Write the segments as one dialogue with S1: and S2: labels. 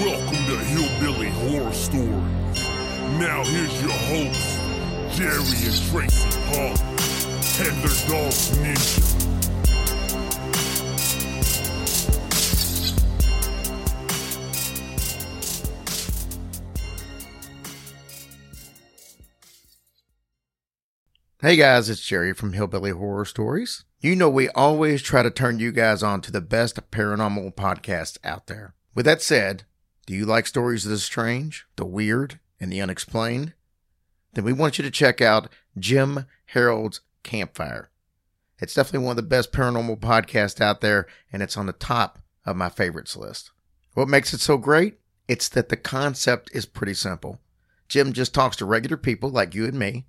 S1: Welcome to Hillbilly Horror Stories. Now here's your hosts, Jerry and Tracy Punk, and their dog Ninja.
S2: Hey guys, it's Jerry from Hillbilly Horror Stories. You know, we always try to turn you guys on to the best paranormal podcast out there. With that said, do you like stories of the strange, the weird, and the unexplained? Then we want you to check out Jim Harold's Campfire. It's definitely one of the best paranormal podcasts out there, and it's on the top of my favorites list. What makes it so great? It's that the concept is pretty simple. Jim just talks to regular people like you and me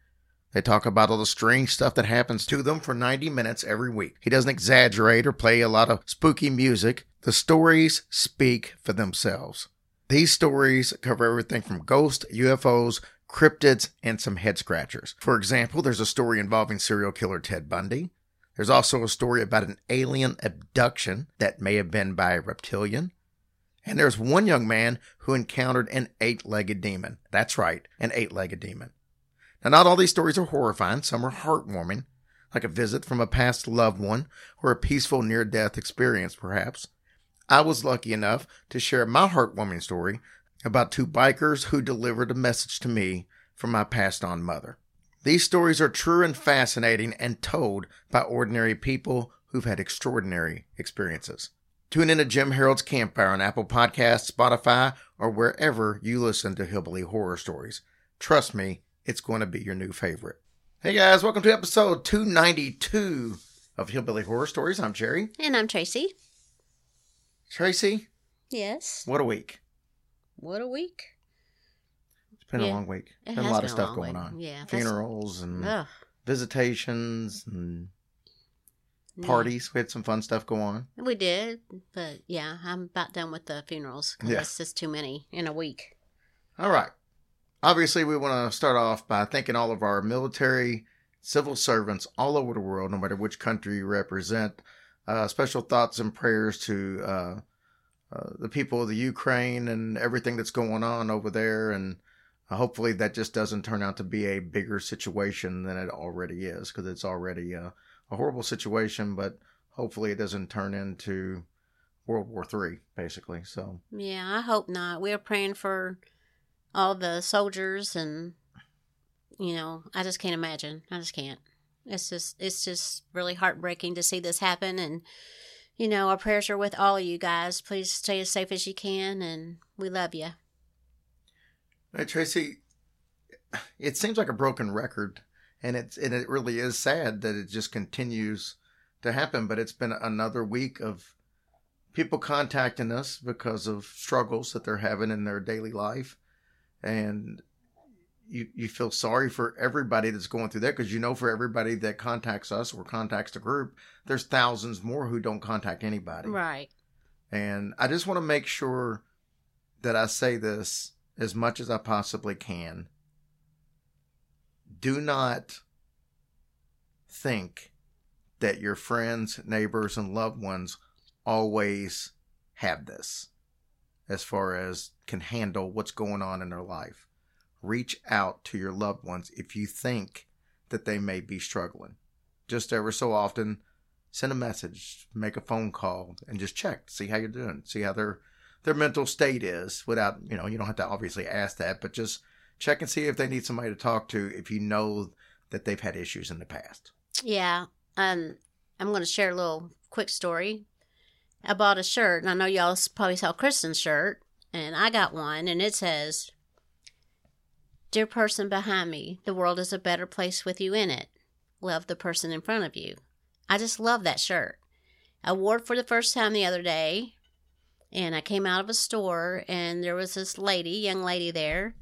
S2: they talk about all the strange stuff that happens to them for 90 minutes every week. He doesn't exaggerate or play a lot of spooky music. The stories speak for themselves. These stories cover everything from ghosts, UFOs, cryptids, and some head scratchers. For example, there's a story involving serial killer Ted Bundy. There's also a story about an alien abduction that may have been by a reptilian. And there's one young man who encountered an eight legged demon. That's right, an eight legged demon. Now, not all these stories are horrifying, some are heartwarming, like a visit from a past loved one or a peaceful near death experience, perhaps. I was lucky enough to share my heartwarming story about two bikers who delivered a message to me from my passed on mother. These stories are true and fascinating and told by ordinary people who've had extraordinary experiences. Tune in to Jim Harold's Campfire on Apple Podcasts, Spotify, or wherever you listen to Hillbilly Horror Stories. Trust me, it's going to be your new favorite. Hey guys, welcome to episode 292 of Hillbilly Horror Stories. I'm Jerry.
S3: And I'm Tracy.
S2: Tracy,
S3: Yes.
S2: what a week.
S3: What a week.
S2: It's been a long week.
S3: it
S2: been a lot
S3: been
S2: of stuff going
S3: week.
S2: on.
S3: Yeah,
S2: Funerals and
S3: Ugh.
S2: visitations and
S3: Yeah.
S2: parties. We had some fun stuff go on.
S3: We did, but yeah, I'm about done with the funerals.
S2: Yeah.
S3: That's just too many in a week.
S2: All right. Obviously, we want to start off by thanking all of our military, civil servants all over the world, no matter which country you represent. Uh, special thoughts and prayers to uh, uh, the people of the Ukraine and everything that's going on over there. And uh, hopefully, that just doesn't turn out to be a bigger situation than it already is, because it's already a, a horrible situation. But hopefully, it doesn't turn into World War Three, basically. So,
S3: Yeah, I hope not. We're praying for all the soldiers, and you know, I just can't imagine. I just can't. It's just, it's just really heartbreaking to see this happen, and you know, our prayers are with all of you guys. Please stay as safe as you can, and we love you.
S2: Hey, Tracy, it seems like a broken record, and it's and it really is sad that it just continues to happen. But it's been another week of people contacting us because of struggles that they're having in their daily life, and you you feel sorry for everybody that's going through that because you know for everybody that contacts us or contacts the group, there's thousands more who don't contact anybody.
S3: Right.
S2: And I just want to make sure that I say this as much as I possibly can. Do not think that your friends, neighbors, and loved ones always have this as far as can handle what's going on in their life. Reach out to your loved ones if you think that they may be struggling. Just ever so often, send a message, make a phone call, and just check, see how you're doing, see how their their mental state is. Without you know, you don't have to obviously ask that, but just check and see if they need somebody to talk to if you know that they've had issues in the past.
S3: Yeah. Um, I'm going to share a little quick story. I bought a shirt, and I know y'all probably saw Kristen's shirt, and I got one, and it says, Dear person behind me, the world is a better place with you in it. Love the person in front of you. I just love that shirt. I wore it for the first time the other day, and I came out of a store, and there was this lady, young lady there,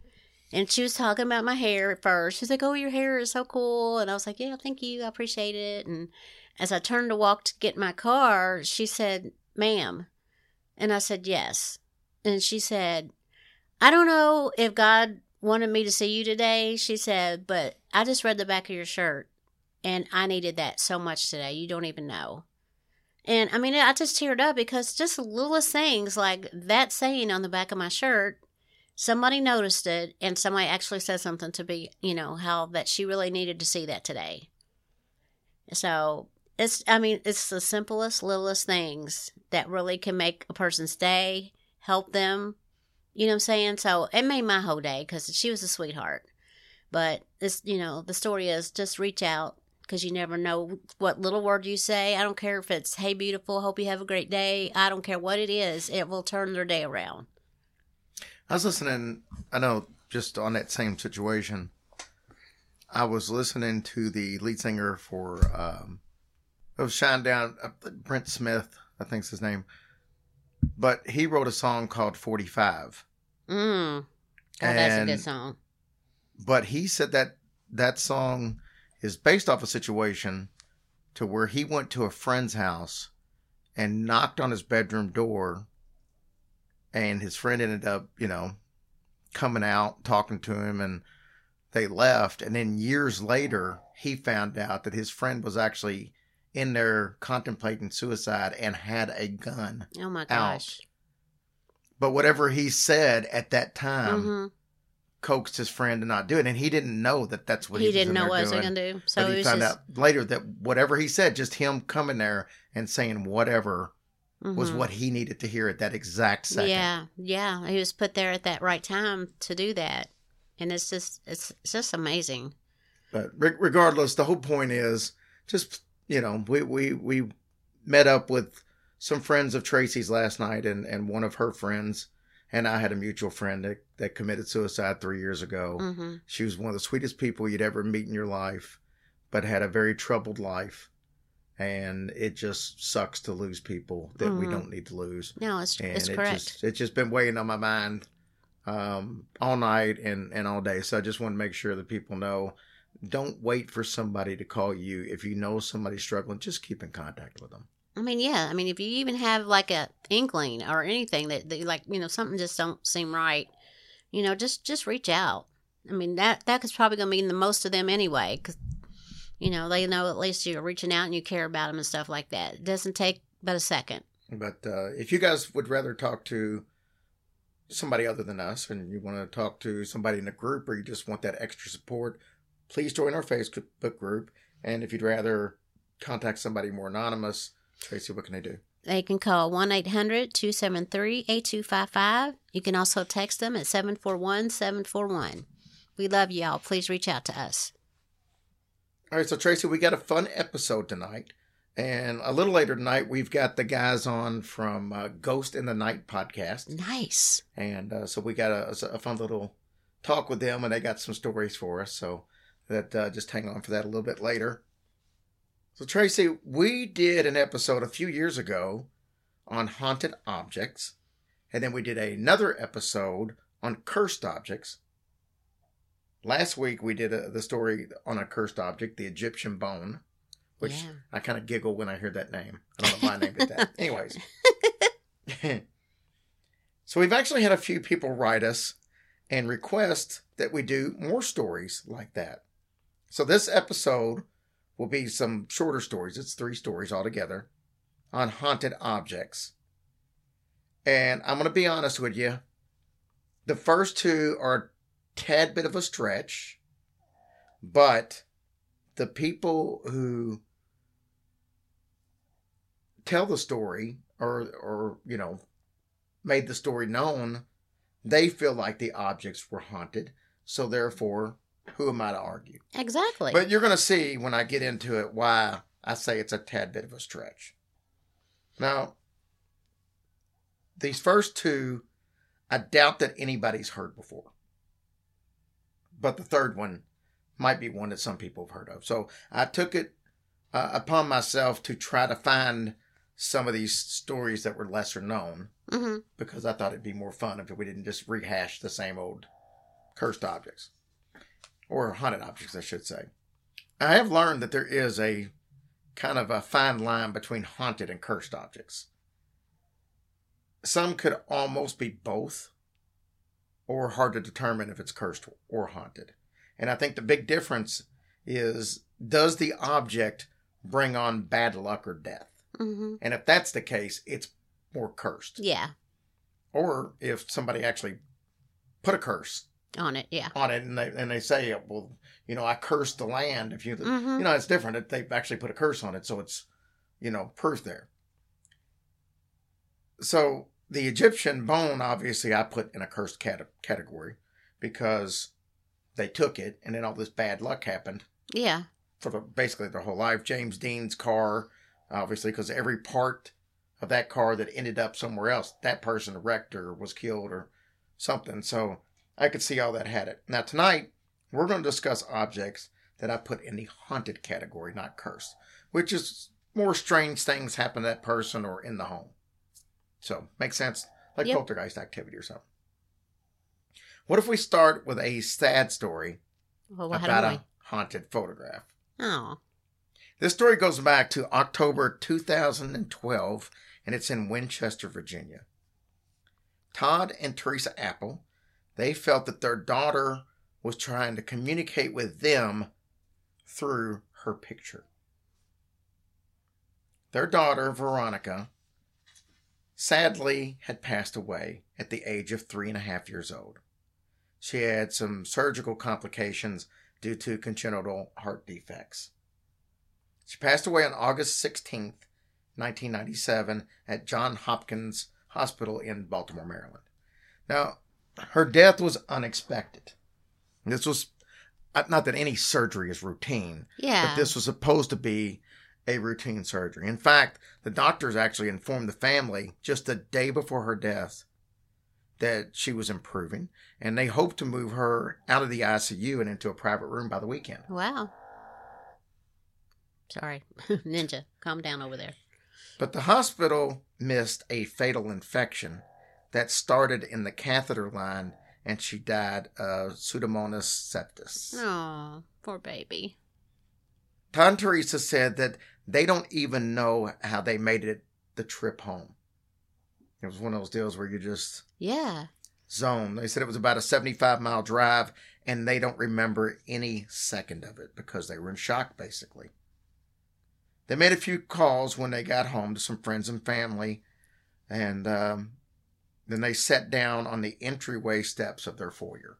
S3: and she was talking about my hair at first. She's like, "Oh, your hair is so cool," and I was like, "Yeah, thank you, I appreciate it." And as I turned to walk to get my car, she said, "Ma'am," and I said, "Yes," and she said, "I don't know if God wanted me to see you today," she said, "but I just read the back of your shirt, and I needed that so much today. You don't even know." And I mean, I just teared up because just the littlest things like that saying on the back of my shirt, somebody noticed it and somebody actually said something to be, you know, how that she really needed to see that today. So it's, I mean, it's the simplest, littlest things that really can make a person's day, help them. You know what I'm saying? So it made my whole day because she was a sweetheart. But this, you know, the story is just reach out, because you never know what little word you say. I don't care if it's, hey, beautiful, hope you have a great day. I don't care what it is, it will turn their day around.
S2: I was listening, I know, just on that same situation. I was listening to the lead singer for, um, it was Shinedown, uh, Brent Smith, I think's his name. But he wrote a song called 45.
S3: Mm. Oh, that's a
S2: And-
S3: good song.
S2: But he said that that song is based off a situation to where he went to a friend's house and knocked on his bedroom door and his friend ended up, you know, coming out, talking to him and they left and then years later he found out that his friend was actually in there contemplating suicide and had a gun.
S3: Oh my gosh.
S2: But whatever he said at that time
S3: hmm
S2: coaxed his friend to not do it, and he didn't know that that's what he,
S3: He
S2: was
S3: didn't know what he was going to do. So
S2: he found
S3: just,
S2: out later that whatever he said, just him coming there and saying whatever was
S3: mhm.
S2: what he needed to hear at that exact second.
S3: Yeah, yeah. He was put there at that right time to do that. And it's just, it's, it's just amazing.
S2: But re- regardless, the whole point is just you know we we we met up with some friends of Tracy's last night, and and one of her friends and I had a mutual friend that that committed suicide three years ago.
S3: hmm
S2: She was one of the sweetest people you'd ever meet in your life, but had a very troubled life. And it just sucks to lose people that we
S3: Mhm.
S2: don't need to lose.
S3: No, it's,
S2: And
S3: it's
S2: it
S3: correct.
S2: just it's just been weighing on my mind um, all night and, and all day. So I just want to make sure that people know don't wait for somebody to call you. If you know somebody's struggling, just keep in contact with them.
S3: I mean, yeah. I mean, if you even have like a inkling or anything that, that like you know something just don't seem right, you know, just just reach out. I mean that that is probably going to mean the most to them anyway, because you know they know at least you're reaching out and you care about them and stuff like that. It doesn't take but a second.
S2: But uh, if you guys would rather talk to somebody other than us and you want to talk to somebody in a group or you just want that extra support, please join our Facebook group. And if you'd rather contact somebody more anonymous, Tracy, what can they do?
S3: They can call 1 800 273 8255. You can also text them at 741 741. We love y'all. Please reach out to us.
S2: All right, so Tracy, we got a fun episode tonight. And a little later tonight, we've got the guys on from uh, Ghost in the Night podcast.
S3: Nice.
S2: And uh, so we got a, a fun little talk with them, and they got some stories for us. So that uh, just hang on for that a little bit later. So Tracy, we did an episode a few years ago on haunted objects, and then we did another episode on cursed objects. Last week we did a, the story on a cursed object, the Egyptian bone, which
S3: Yeah.
S2: I kind of giggle when I hear that name. I don't know why I named it that. Anyways. so we've actually had a few people write us and request that we do more stories like that. So this episode will be some shorter stories. It's three stories altogether on haunted objects. And I'm going to be honest with you. The first two are a tad bit of a stretch, but the people who tell the story or or you know made the story known they feel like the objects were haunted so therefore who am i to argue?
S3: Exactly.
S2: but you're going to see when i get into it why i say it's a tad bit of a stretch. Now these first two i doubt that anybody's heard before. But the third one might be one that some people have heard of. So i took it uh, upon myself to try to find some of these stories that were lesser known
S3: hmm
S2: because I thought it'd be more fun if we didn't just rehash the same old cursed objects or haunted objects, I should say. I have learned that there is a kind of a fine line between haunted and cursed objects. Some could almost be both, or hard to determine if it's cursed or haunted. And I think the big difference is does the object bring on bad luck or death?
S3: hmm
S2: And if that's the case, it's more cursed.
S3: Yeah,
S2: Or if somebody actually put a curse
S3: on it. Yeah.
S2: on it and they, and they say, well, you know, I cursed the land. If you,
S3: Mhm.
S2: you know, it's different. If They've actually put a curse on it. So it's, you know, proof there. So the Egyptian bone, obviously, I put in a cursed cat- category because they took it and then all this bad luck happened
S3: Yeah.
S2: for the, basically their whole life. James Dean's car, obviously, because every part of that car that ended up somewhere else, that person wrecked or was killed or something. So I could see all that had it. Now, tonight, we're going to discuss objects that I put in the haunted category, not cursed, which is more strange things happen to that person or in the home. So, makes sense? Like
S3: Yep.
S2: poltergeist activity or something. What if we start with a sad story
S3: Well,
S2: about a haunted photograph?
S3: Oh.
S2: This story goes back to October 2012, and it's in Winchester, Virginia. Todd and Teresa Apple, they felt that their daughter was trying to communicate with them through her picture. Their daughter, Veronica, sadly had passed away at the age of three and a half years old. She had some surgical complications due to congenital heart defects. She passed away on August 16th, 1997, at John Hopkins Hospital in Baltimore, Maryland. Now, her death was unexpected. This was uh, not that any surgery is routine,
S3: Yeah.
S2: but this was supposed to be a routine surgery. In fact, the doctors actually informed the family just a day before her death that she was improving, and they hoped to move her out of the ICU and into a private room by the weekend.
S3: Wow. Sorry. Ninja, calm down over there.
S2: But the hospital missed a fatal infection that started in the catheter line, and she died of Pseudomonas septis.
S3: Oh, poor baby.
S2: And Teresa said that they don't even know how they made it the trip home. It was one of those deals where you just
S3: Yeah.
S2: zone. They said it was about a 75 mile drive, and they don't remember any second of it because they were in shock, basically. They made a few calls when they got home to some friends and family, and um, then they sat down on the entryway steps of their foyer.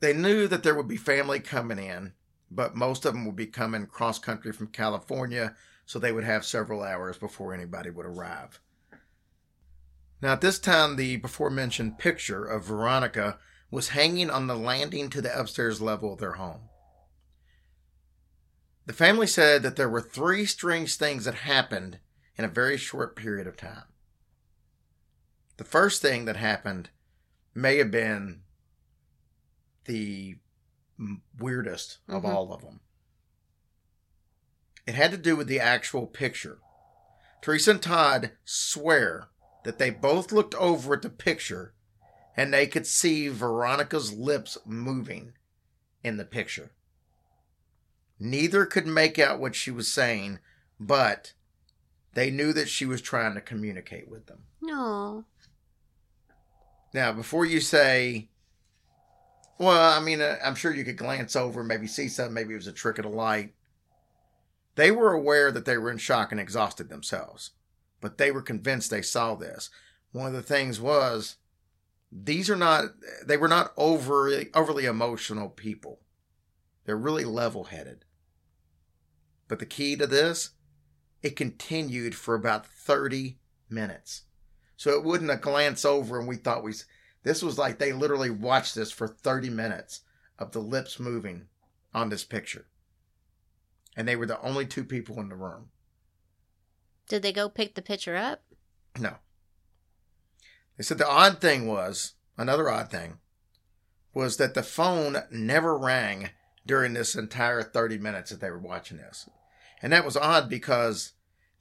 S2: They knew that there would be family coming in, but most of them would be coming cross country from California, so they would have several hours before anybody would arrive. Now, at this time, the before mentioned picture of Veronica was hanging on the landing to the upstairs level of their home. The family said that there were three strange things that happened in a very short period of time. The first thing that happened may have been the weirdest of
S3: Mhm.
S2: all of them. It had to do with the actual picture. Teresa and Todd swear that they both looked over at the picture and they could see Veronica's lips moving in the picture. Neither could make out what she was saying, but they knew that she was trying to communicate with them.
S3: No.
S2: Now, before you say, well, I mean, uh, I'm sure you could glance over, maybe see something, maybe it was a trick of the light. They were aware that they were in shock and exhausted themselves, but they were convinced they saw this. One of the things was these are not, they were not overly, overly emotional people. They're really level headed. But the key to this, it continued for about 30 minutes. So it wouldn't a glance over and we thought we this was like they literally watched this for 30 minutes of the lips moving on this picture. And they were the only two people in the room.
S3: Did they go pick the picture up?
S2: No. They said the odd thing was, another odd thing, was that the phone never rang during this entire 30 minutes that they were watching this. And that was odd because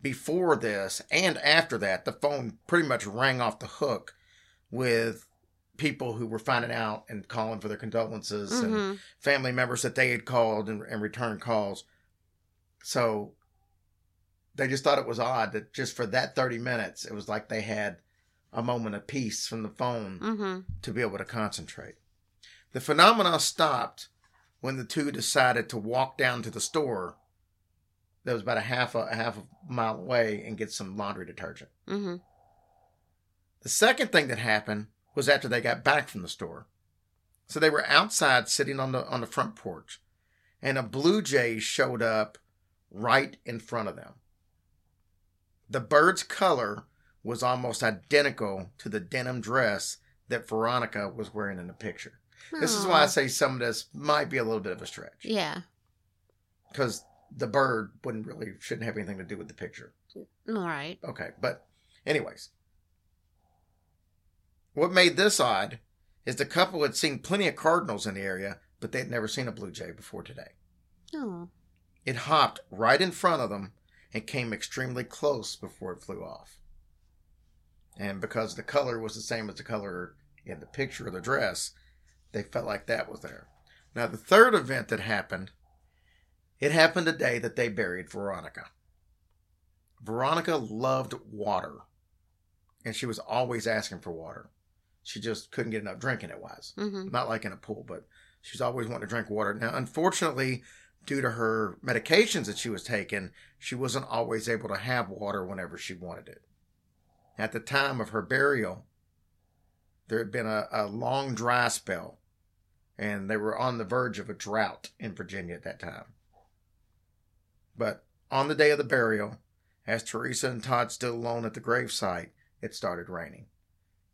S2: before this and after that, the phone pretty much rang off the hook with people who were finding out and calling for their condolences and
S3: hmm
S2: family members that they had called and, and returned calls. So they just thought it was odd that just for that 30 minutes, it was like they had a moment of peace from the phone
S3: hmm
S2: to be able to concentrate. The phenomena stopped when the two decided to walk down to the store that was about a half a, a half a mile away and get some laundry detergent.
S3: Mm-hmm.
S2: The second thing that happened was after they got back from the store. So they were outside sitting on the on the front porch and a blue jay showed up right in front of them. The bird's color was almost identical to the denim dress that Veronica was wearing in the picture. This is why I say some of this might be a little bit of a stretch
S3: Yeah.
S2: because the bird wouldn't really shouldn't have anything to do with the picture.
S3: All right.
S2: Okay, but anyways, what made this odd is the couple had seen plenty of cardinals in the area, but they'd never seen a blue jay before today.
S3: Oh.
S2: It hopped right in front of them and came extremely close before it flew off. And because the color was the same as the color in the picture of the dress, they felt like that was there. Now, the third event that happened, it happened the day that they buried Veronica. Veronica loved water, and she was always asking for water. She just couldn't get enough drinking it was
S3: hmm
S2: not like in a pool, but she's always wanting to drink water. Now, unfortunately, due to her medications that she was taking, she wasn't always able to have water whenever she wanted it. At the time of her burial, there had been a, a long dry spell, and they were on the verge of a drought in Virginia at that time. But on the day of the burial, as Teresa and Todd stood alone at the gravesite, it started raining,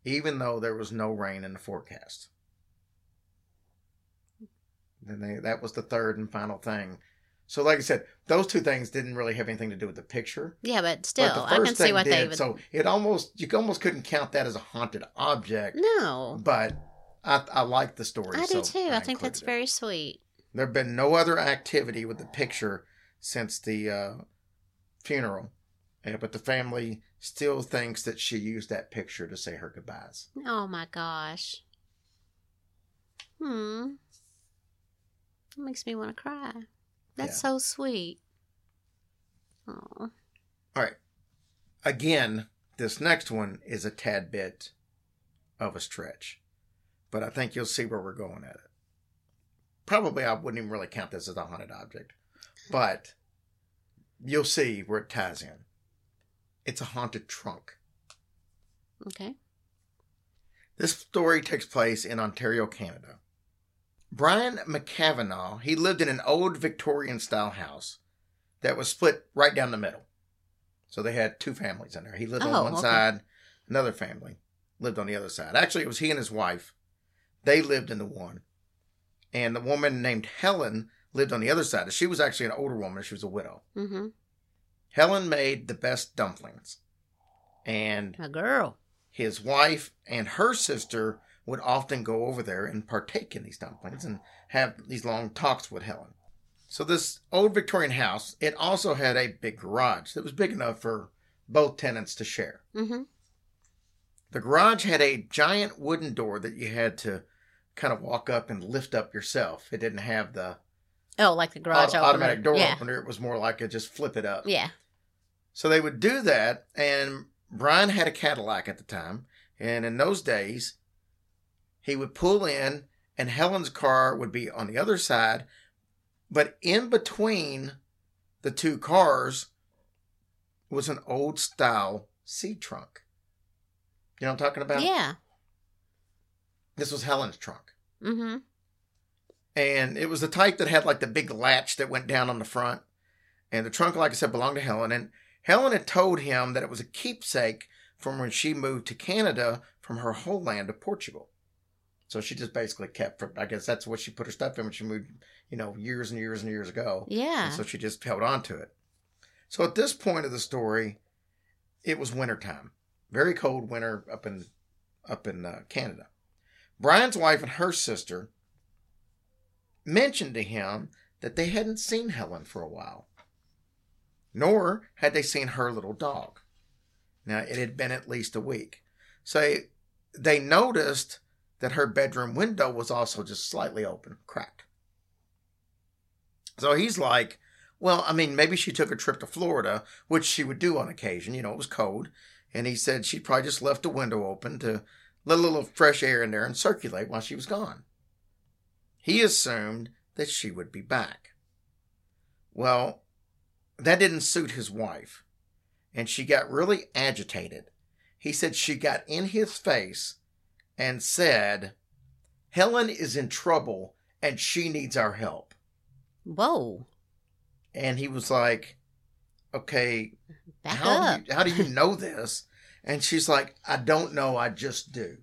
S2: even though there was no rain in the forecast. And they, that was the third and final thing. So, like I said, those two things didn't really have anything to do with the picture.
S3: Yeah, but still,
S2: but
S3: I can see what they would.
S2: So it almost you almost couldn't count that as a haunted object.
S3: no,
S2: But I, I like the story.
S3: I
S2: so
S3: do too. I, think that's
S2: it.
S3: very sweet.
S2: There have been no other activity with the picture since the uh, funeral, uh, but the family still thinks that she used that picture to say her goodbyes.
S3: Oh my gosh. Hmm. That makes me want to cry. That's
S2: Yeah.
S3: so sweet. Oh.
S2: All right. Again, this next one is a tad bit of a stretch, but I think you'll see where we're going at it. Probably I wouldn't even really count this as a haunted object, but you'll see where it ties in. It's a haunted trunk.
S3: Okay.
S2: This story takes place in Ontario, Canada. Brian McCavanagh, he lived in an old Victorian style house that was split right down the middle. So they had two families in there. He lived
S3: Oh,
S2: on one
S3: okay.
S2: side, another family lived on the other side. Actually, it was he and his wife. They lived in the one. And the woman named Helen lived on the other side. She was actually an older woman. She was a widow.
S3: Mm-hmm.
S2: Helen made the best dumplings. And
S3: A girl.
S2: his wife and her sister would often go over there and partake in these dumplings and have these long talks with Helen. So this old Victorian house, it also had a big garage that was big enough for both tenants to share.
S3: Mm-hmm.
S2: The garage had a giant wooden door that you had to kind of walk up and lift up yourself. It didn't have the
S3: Oh, like the garage
S2: auto-
S3: opener.
S2: automatic door
S3: Yeah.
S2: opener. It was more like a just flip it up.
S3: Yeah.
S2: So they would do that, and Brian had a Cadillac at the time, and in those days, he would pull in, and Helen's car would be on the other side, but in between the two cars was an old style seed trunk. You know what I'm talking about?
S3: Yeah.
S2: This was Helen's trunk.
S3: Mm-hmm.
S2: And it was the type that had like the big latch that went down on the front. And the trunk, like I said, belonged to Helen. And Helen had told him that it was a keepsake from when she moved to Canada from her homeland of Portugal. So she just basically kept, I guess that's what she put her stuff in when she moved, you know, years and years and years ago.
S3: Yeah.
S2: And so she just held on to it. So at this point of the story, it was wintertime. Very cold winter up in up in uh, Canada. Brian's wife and her sister mentioned to him that they hadn't seen Helen for a while. nor had they seen her little dog. Now, it had been at least a week. So they noticed that her bedroom window was also just slightly open, cracked. So he's like, well, I mean, maybe she took a trip to Florida, which she would do on occasion. You know, it was cold. And he said she probably just left the window open to let a little fresh air in there and circulate while she was gone. He assumed that she would be back. Well, that didn't suit his wife, and she got really agitated. He said she got in his face and said, Helen is in trouble and she needs our help.
S3: Whoa.
S2: And he was like, Okay,
S3: Back
S2: how,
S3: up.
S2: Do you, how do you know this? And she's like, I don't know, I just do.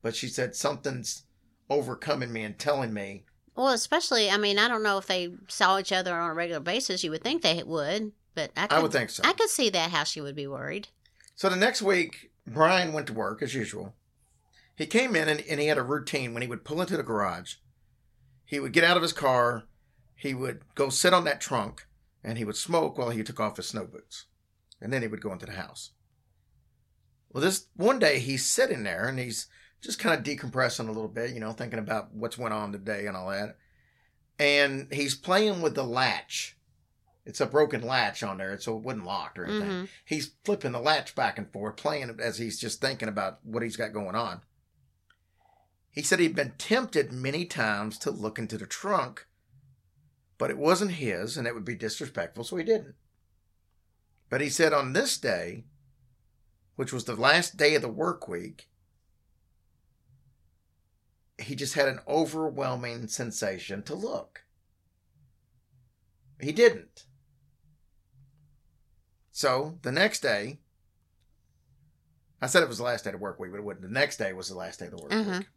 S2: But she said, Something's overcoming me and telling me.
S3: Well, especially, I mean, I don't know if they saw each other on a regular basis. You would think they would, but I, could,
S2: I would think so.
S3: I could see that how she would be worried.
S2: So the next week, Brian went to work as usual. He came in and, and he had a routine when he would pull into the garage. He would get out of his car, he would go sit on that trunk, and he would smoke while he took off his snow boots. And then he would go into the house. Well, this one day he's sitting there and he's just kind of decompressing a little bit, you know, thinking about what's went on today and all that. And he's playing with the latch. It's a broken latch on there, so it wasn't locked or anything.
S3: Mhm.
S2: He's flipping the latch back and forth, playing it as he's just thinking about what he's got going on. He said he'd been tempted many times to look into the trunk, but it wasn't his and it would be disrespectful, so he didn't. But he said on this day, which was the last day of the work week, he just had an overwhelming sensation to look. He didn't. So the next day, I said it was the last day of work week, but it wasn't. The next day was the last day of the work
S3: Uh-huh.
S2: week.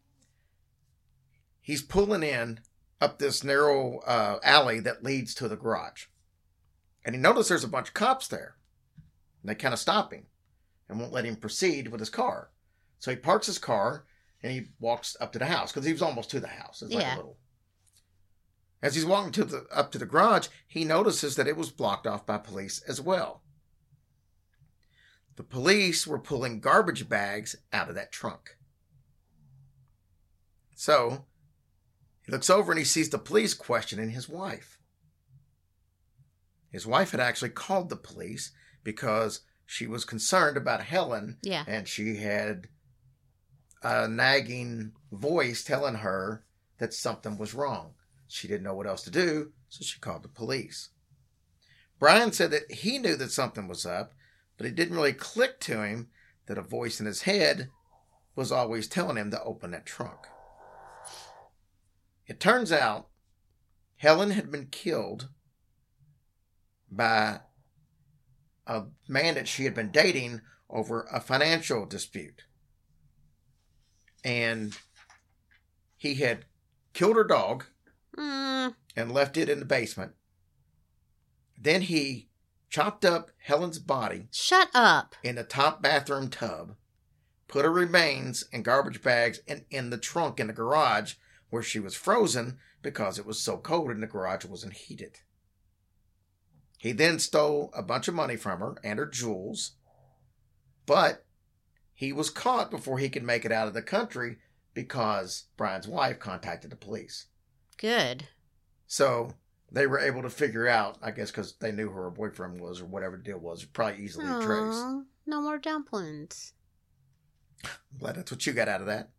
S2: He's pulling in up this narrow uh, alley that leads to the garage. And he noticed there's a bunch of cops there. And they kind of stop him and won't let him proceed with his car. So he parks his car and he walks up to the house because he was almost to the house. It's like
S3: Yeah.
S2: a little. As he's walking to the up to the garage, he notices that it was blocked off by police as well. The police were pulling garbage bags out of that trunk. So he looks over and he sees the police questioning his wife. His wife had actually called the police because she was concerned about Helen
S3: Yeah.
S2: and she had a nagging voice telling her that something was wrong. She didn't know what else to do, so she called the police. Brian said that he knew that something was up, but it didn't really click to him that a voice in his head was always telling him to open that trunk. It turns out Helen had been killed by a man that she had been dating over a financial dispute. And he had killed her dog
S3: Mm,
S2: and left it in the basement. Then he chopped up Helen's body
S3: shut up.
S2: in the top bathroom tub, put her remains in garbage bags and in the trunk in the garage where she was frozen because it was so cold and the garage wasn't heated. He then stole a bunch of money from her and her jewels, but he was caught before he could make it out of the country because Brian's wife contacted the police.
S3: Good.
S2: So they were able to figure out, I guess, because they knew who her boyfriend was or whatever the deal was, probably easily traced.
S3: No more dumplings.
S2: Glad that's what you got out of that.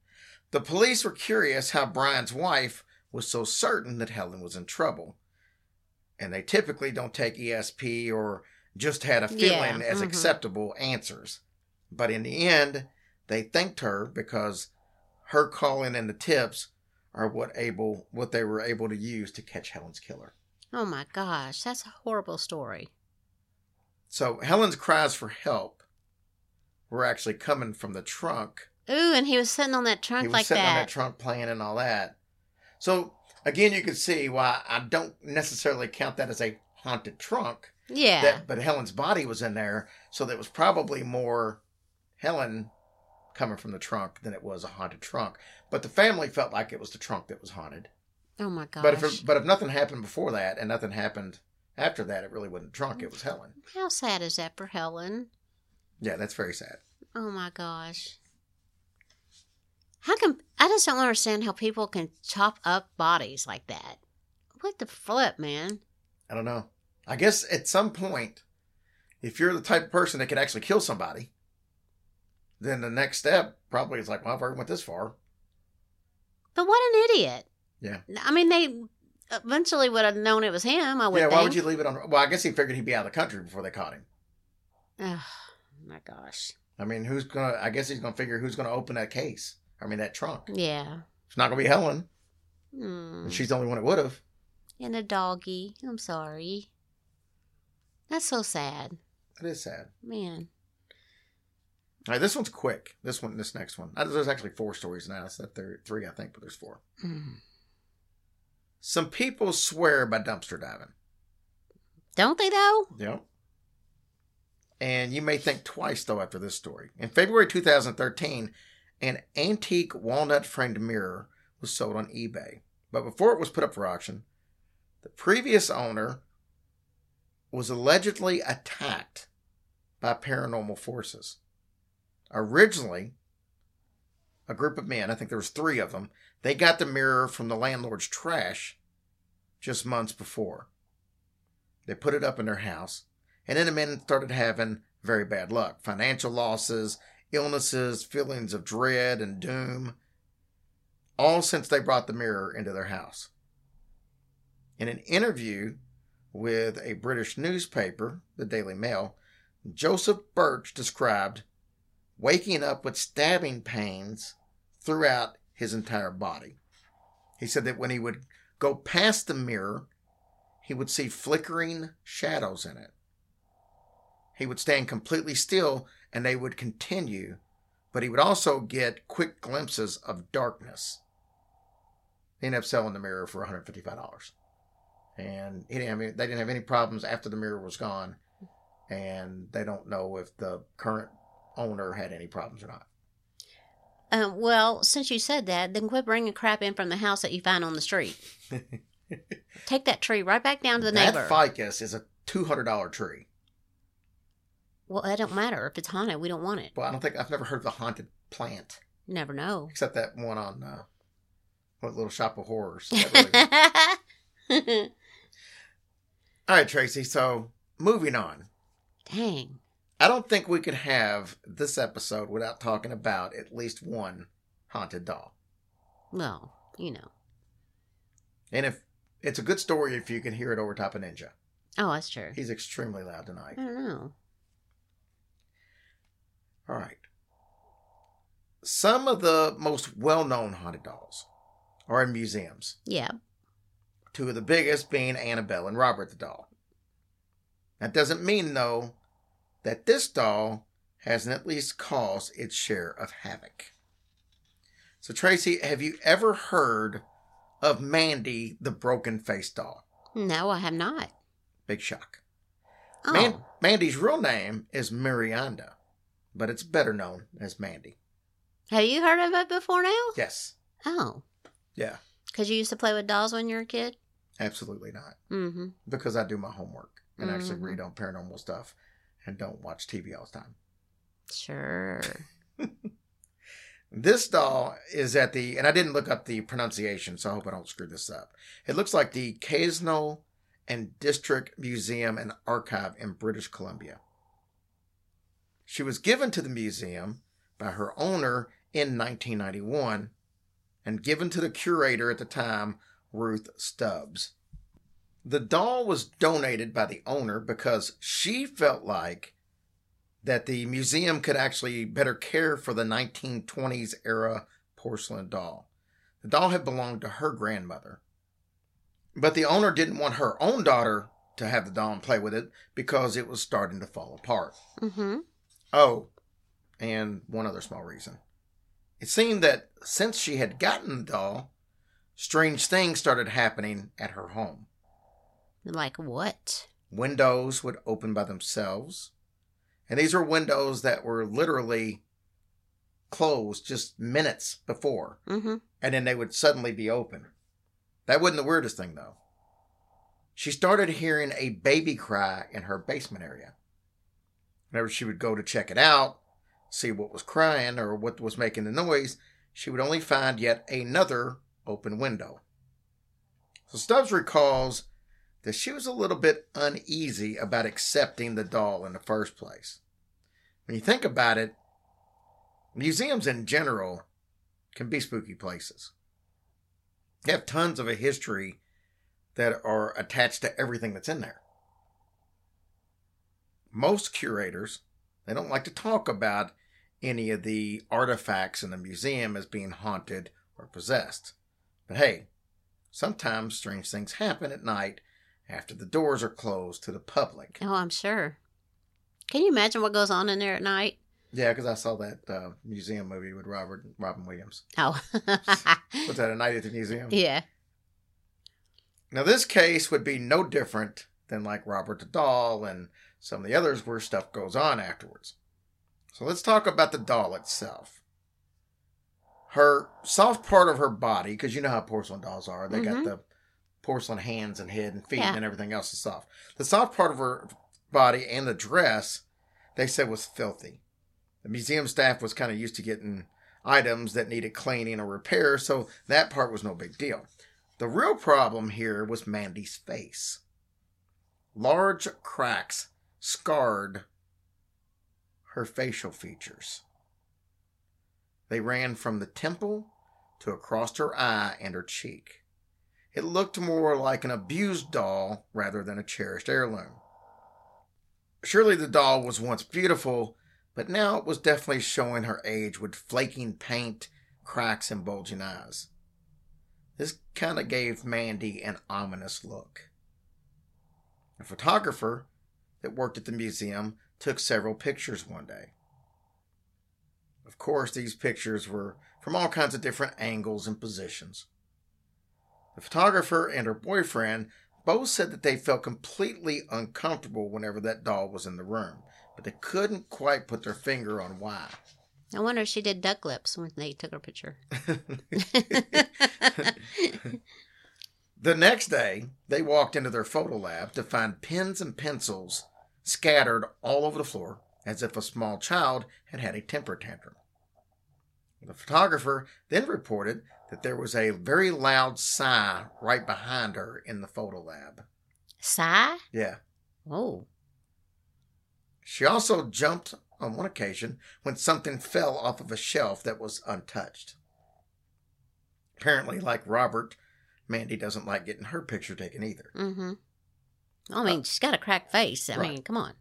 S2: The police were curious how Brian's wife was so certain that Helen was in trouble. And they typically don't take ESP or just had a feeling
S3: Yeah,
S2: as
S3: mhm.
S2: acceptable answers. But in the end, they thanked her because her calling and the tips are what able what they were able to use to catch Helen's killer.
S3: Oh my gosh, that's a horrible story.
S2: So Helen's cries for help were actually coming from the trunk
S3: Ooh, and he was sitting on that trunk
S2: he was
S3: like
S2: sitting on that
S3: that.
S2: trunk playing and all that. So again, you can see why I don't necessarily count that as a haunted trunk.
S3: yeah.
S2: That, but Helen's body was in there, so that was probably more Helen coming from the trunk than it was a haunted trunk. But the family felt like it was the trunk that was haunted.
S3: oh my gosh.
S2: But if it, but if nothing happened before that and nothing happened After that, it really wasn't trunk; it was Helen.
S3: How sad is that for Helen?
S2: Yeah, that's very sad.
S3: Oh my gosh. How can I just don't understand how people can chop up bodies like that? What the flip, man?
S2: I don't know. I guess at some point, if you're the type of person that can actually kill somebody, then the next step probably is like, well, I've already went this far.
S3: But what an idiot.
S2: Yeah.
S3: I mean, they eventually would have known it was him. I would
S2: yeah,
S3: think.
S2: why would you leave it on? Well, I guess he figured he'd be out of the country before they caught him.
S3: Oh my gosh.
S2: I mean, who's gonna? I guess he's gonna figure who's gonna open that case. I mean, that trunk.
S3: Yeah.
S2: It's not gonna be Helen.
S3: Mm.
S2: And she's the only one that would have.
S3: And a doggy. I'm sorry. That's so sad.
S2: It is sad.
S3: Man.
S2: All right, this one's quick. This one, this next one. Uh, There's actually four stories now. It's that there three, I think, but there's four.
S3: Mm.
S2: Some people swear by dumpster diving.
S3: Don't they though?
S2: Yep. And you may think twice, though, after this story. In February 2013, an antique walnut framed mirror was sold on eBay. But before it was put up for auction, the previous owner was allegedly attacked by paranormal forces. Originally, a group of men, I think there was three of them, they got the mirror from the landlord's trash just months before. They put it up in their house, and then the men started having very bad luck financial losses, illnesses, feelings of dread and doom, all since they brought the mirror into their house. In an interview with a British newspaper, the Daily Mail, Joseph Birch described waking up with stabbing pains throughout his entire body. He said that when he would go past the mirror, he would see flickering shadows in it. He would stand completely still and they would continue, but he would also get quick glimpses of darkness. He ended up selling the mirror for $155. And he didn't have any, they didn't have any problems after the mirror was gone. And they don't know if the current owner had any problems or not.
S3: Um, well, since you said that, then quit bringing crap in from the house that you find on the street. Take that tree right back down to the
S2: that
S3: neighbor.
S2: ficus is a $200 tree.
S3: well, it don't matter if it's haunted. We don't want it.
S2: Well, I don't think I've never heard of the haunted plant,
S3: never know.
S2: except that one on uh, what little shop of horrors. Really- All right, Tracy. So moving on.
S3: Dang.
S2: I don't think we could have this episode without talking about at least one haunted doll.
S3: Well, you know.
S2: And if it's a good story if you can hear it over top of Ninja.
S3: Oh, that's true.
S2: He's extremely loud tonight.
S3: I don't know.
S2: All right. Some of the most well known haunted dolls are in museums.
S3: Yeah.
S2: Two of the biggest being Annabelle and Robert the doll. That doesn't mean, though, that this doll hasn't at least caused its share of havoc. So, Tracy, have you ever heard of Mandy the broken face doll?
S3: No, I have not.
S2: Big shock.
S3: Oh.
S2: Man- Mandy's real name is Miranda, but it's better known as Mandy.
S3: Have you heard of it before now?
S2: Yes.
S3: Oh.
S2: Yeah,
S3: Because you used to play with dolls when you were a kid?
S2: absolutely not.
S3: Mm-hmm.
S2: Because I do my homework and actually
S3: Mhm.
S2: read on paranormal stuff and don't watch TV all the time.
S3: Sure.
S2: This doll is at the, and I didn't look up the pronunciation, so I hope I don't screw this up. It looks like the Casno and District Museum and Archive in British Columbia. She was given to the museum by her owner in 1991 and given to the curator at the time, Ruth Stubbs. The doll was donated by the owner because she felt like that the museum could actually better care for the 1920s era porcelain doll. The doll had belonged to her grandmother. But the owner didn't want her own daughter to have the doll and play with it because it was starting to fall apart.
S3: Mm-hmm.
S2: Oh, and one other small reason. It seemed that since she had gotten the doll, strange things started happening at her home.
S3: Like what?
S2: Windows would open by themselves. And these were windows that were literally closed just minutes before.
S3: Mm-hmm.
S2: And then they would suddenly be open. That wasn't the weirdest thing, though. she started hearing a baby cry in her basement area. Whenever she would go to check it out, see what was crying or what was making the noise, she would only find yet another open window. So Stubbs recalls that she was a little bit uneasy about accepting the doll in the first place. When you think about it, museums in general can be spooky places. They have tons of a history that are attached to everything that's in there. Most curators, they don't like to talk about any of the artifacts in the museum as being haunted or possessed. But hey, sometimes strange things happen at night after the doors are closed to the public.
S3: Oh, I'm sure. Can you imagine what goes on in there at night?
S2: Yeah, because I saw that uh, museum movie with Robert Robin Williams.
S3: Oh,
S2: What's that? A Night at the Museum.
S3: yeah.
S2: Now, this case would be no different than like Robert the Doll and some of the others where stuff goes on afterwards. So let's talk about the doll itself. Her soft part of her body, because you know how porcelain dolls are, they got
S3: Mhm.
S2: the porcelain hands and head and feet
S3: Yeah.
S2: and everything else is soft. The soft part of her body and the dress, they said was filthy. The museum staff was kind of used to getting items that needed cleaning or repair, so that part was no big deal. The real problem here was Mandy's face. Large cracks scarred her facial features. They ran from the temple to across her eye and her cheek. It looked more like an abused doll rather than a cherished heirloom. Surely the doll was once beautiful, but now it was definitely showing her age with flaking paint, cracks, and bulging eyes. This kind of gave Mandy an ominous look. A photographer that worked at the museum took several pictures one day. Of course, these pictures were from all kinds of different angles and positions. The photographer and her boyfriend both said that they felt completely uncomfortable whenever that doll was in the room, but they couldn't quite put their finger on why.
S3: I wonder if she did duck lips when they took her picture.
S2: The next day, they walked into their photo lab to find pens and pencils scattered all over the floor as if a small child had had a temper tantrum. The photographer then reported that there was a very loud sigh right behind her in the photo lab.
S3: Sigh?
S2: Yeah.
S3: Oh.
S2: She also jumped on one occasion when something fell off of a shelf that was untouched. Apparently, like Robert, Mandy doesn't like getting her picture taken either.
S3: Mm-hmm. I mean, she's got a cracked face. I
S2: Right.
S3: mean, come on.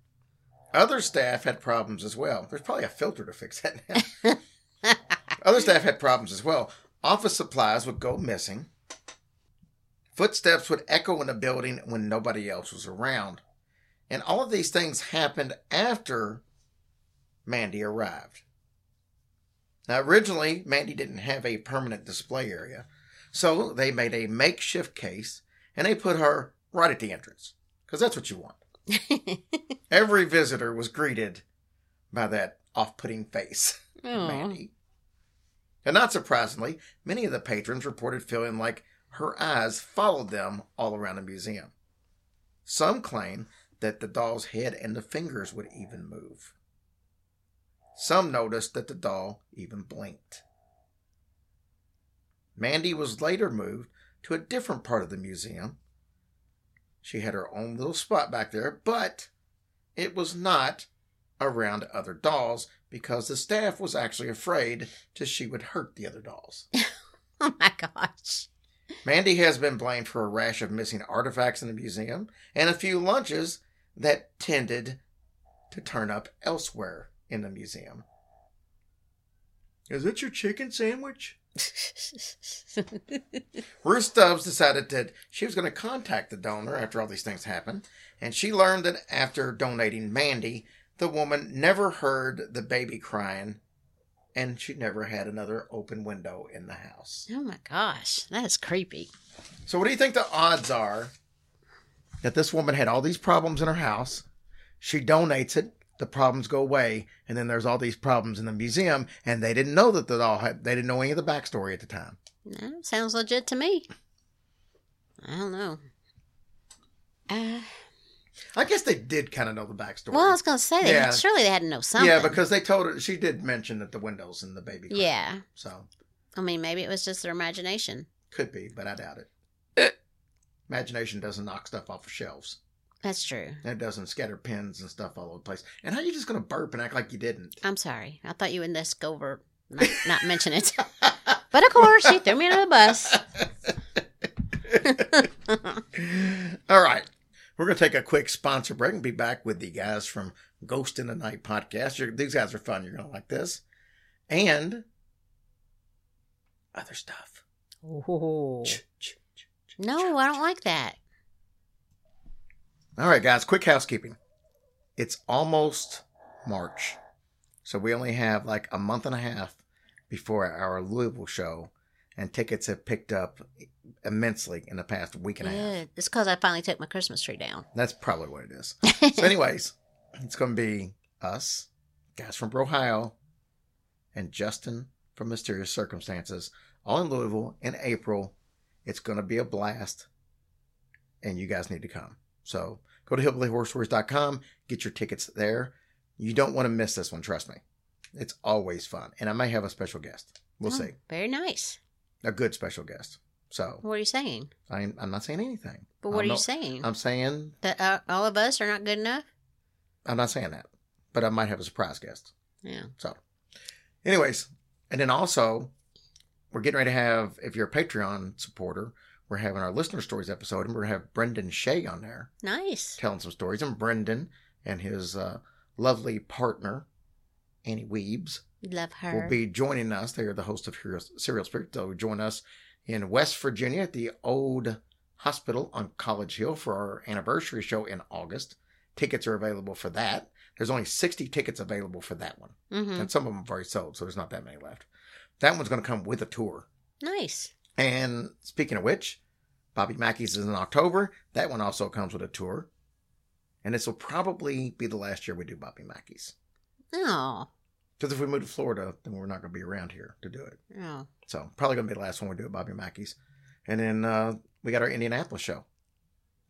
S2: Other staff had problems as well. There's probably a filter to fix that now. Other staff had problems as well. Office supplies would go missing. Footsteps would echo in the building when nobody else was around. And all of these things happened after Mandy arrived. Now, originally, Mandy didn't have a permanent display area, so they made a makeshift case and they put her right at the entrance because that's what you want. Every visitor was greeted by that off putting face,
S3: Oh.
S2: Mandy. And not surprisingly, many of the patrons reported feeling like her eyes followed them all around the museum. Some claim that the doll's head and the fingers would even move. Some noticed that the doll even blinked. Mandy was later moved to a different part of the museum. She had her own little spot back there, but it was not around other dolls because the staff was actually afraid that she would hurt the other dolls.
S3: Oh my gosh.
S2: Mandy has been blamed for a rash of missing artifacts in the museum and a few lunches that tended to turn up elsewhere in the museum. Is that your chicken sandwich? Ruth Stubbs decided that she was going to contact the donor after all these things happened, and she learned that after donating Mandy, the woman never heard the baby crying, and she never had another open window in the house.
S3: oh my gosh. That's creepy.
S2: So, what do you think the odds are that this woman had all these problems in her house? She donates it, the problems go away, and then there's all these problems in the museum, and they didn't know that the doll had, they didn't know any of the backstory at the time.
S3: That sounds legit to me. I don't know. Uh,
S2: I guess they did kind of know the backstory.
S3: well, I was gonna say they
S2: Yeah.
S3: surely they had to know something.
S2: yeah, because they told her she did mention that the windows and the baby. crying.
S3: yeah.
S2: So
S3: I mean, maybe it was just their imagination.
S2: could be, but I doubt it. Eh. Imagination doesn't knock stuff off of shelves.
S3: That's true.
S2: And it doesn't scatter pins and stuff all over the place. And how are you just gonna burp and act like you didn't?
S3: I'm sorry. I thought you would just go over not, not mention it. But of course, you threw me under the bus.
S2: All right. We're going to take a quick sponsor break and be back with the guys from Ghost in the Night podcast. You're, these guys are fun. You're going to like this. And other stuff.
S3: Oh. No, I don't like that.
S2: All right, guys, quick housekeeping. It's almost March. So we only have like a month and a half before our Louisville show, and tickets have picked up immensely in the past week and a half.
S3: It's because I finally took my Christmas tree down.
S2: That's probably what it is. So, anyways, it's going to be us, guys from Ohio, and Justin from Mysterious Circumstances, all in Louisville in April. It's going to be a blast, and you guys need to come. So go to hillbillyhorrorstories.com, get your tickets there. You don't want to miss this one, trust me. It's always fun, and I may have a special guest. We'll
S3: Oh,
S2: see,
S3: Very nice.
S2: a good special guest. So
S3: What are you saying?
S2: I'm, I'm not saying anything.
S3: But what
S2: I'm
S3: are you saying?
S2: I'm saying
S3: that uh, all of us are not good enough?
S2: I'm not saying that, but I might have a surprise guest.
S3: Yeah.
S2: So, anyways, and then also, we're getting ready to have, if you're a Patreon supporter, we're having our listener stories episode, and we're going to have Brendan Shea on there
S3: Nice.
S2: telling some stories. And Brendan and his uh, lovely partner, Annie Weebs,
S3: Love her.
S2: will be joining us. They are the host of Hero- Serial Spirit. They'll join us in West Virginia at the old hospital on College Hill for our anniversary show in August. Tickets are available for that. There's only 60 tickets available for that one.
S3: mm-hmm.
S2: And some of them have already sold, so there's not that many left. That one's going to come with a tour.
S3: Nice.
S2: And speaking of which, Bobby Mackey's is in October. That one also comes with a tour. And this will probably be the last year we do Bobby Mackey's.
S3: Oh.
S2: Because if we move to Florida, then we're not going to be around here to do it.
S3: Oh.
S2: So probably going to be the last one we do at Bobby Mackey's. And then uh, we got our Indianapolis show.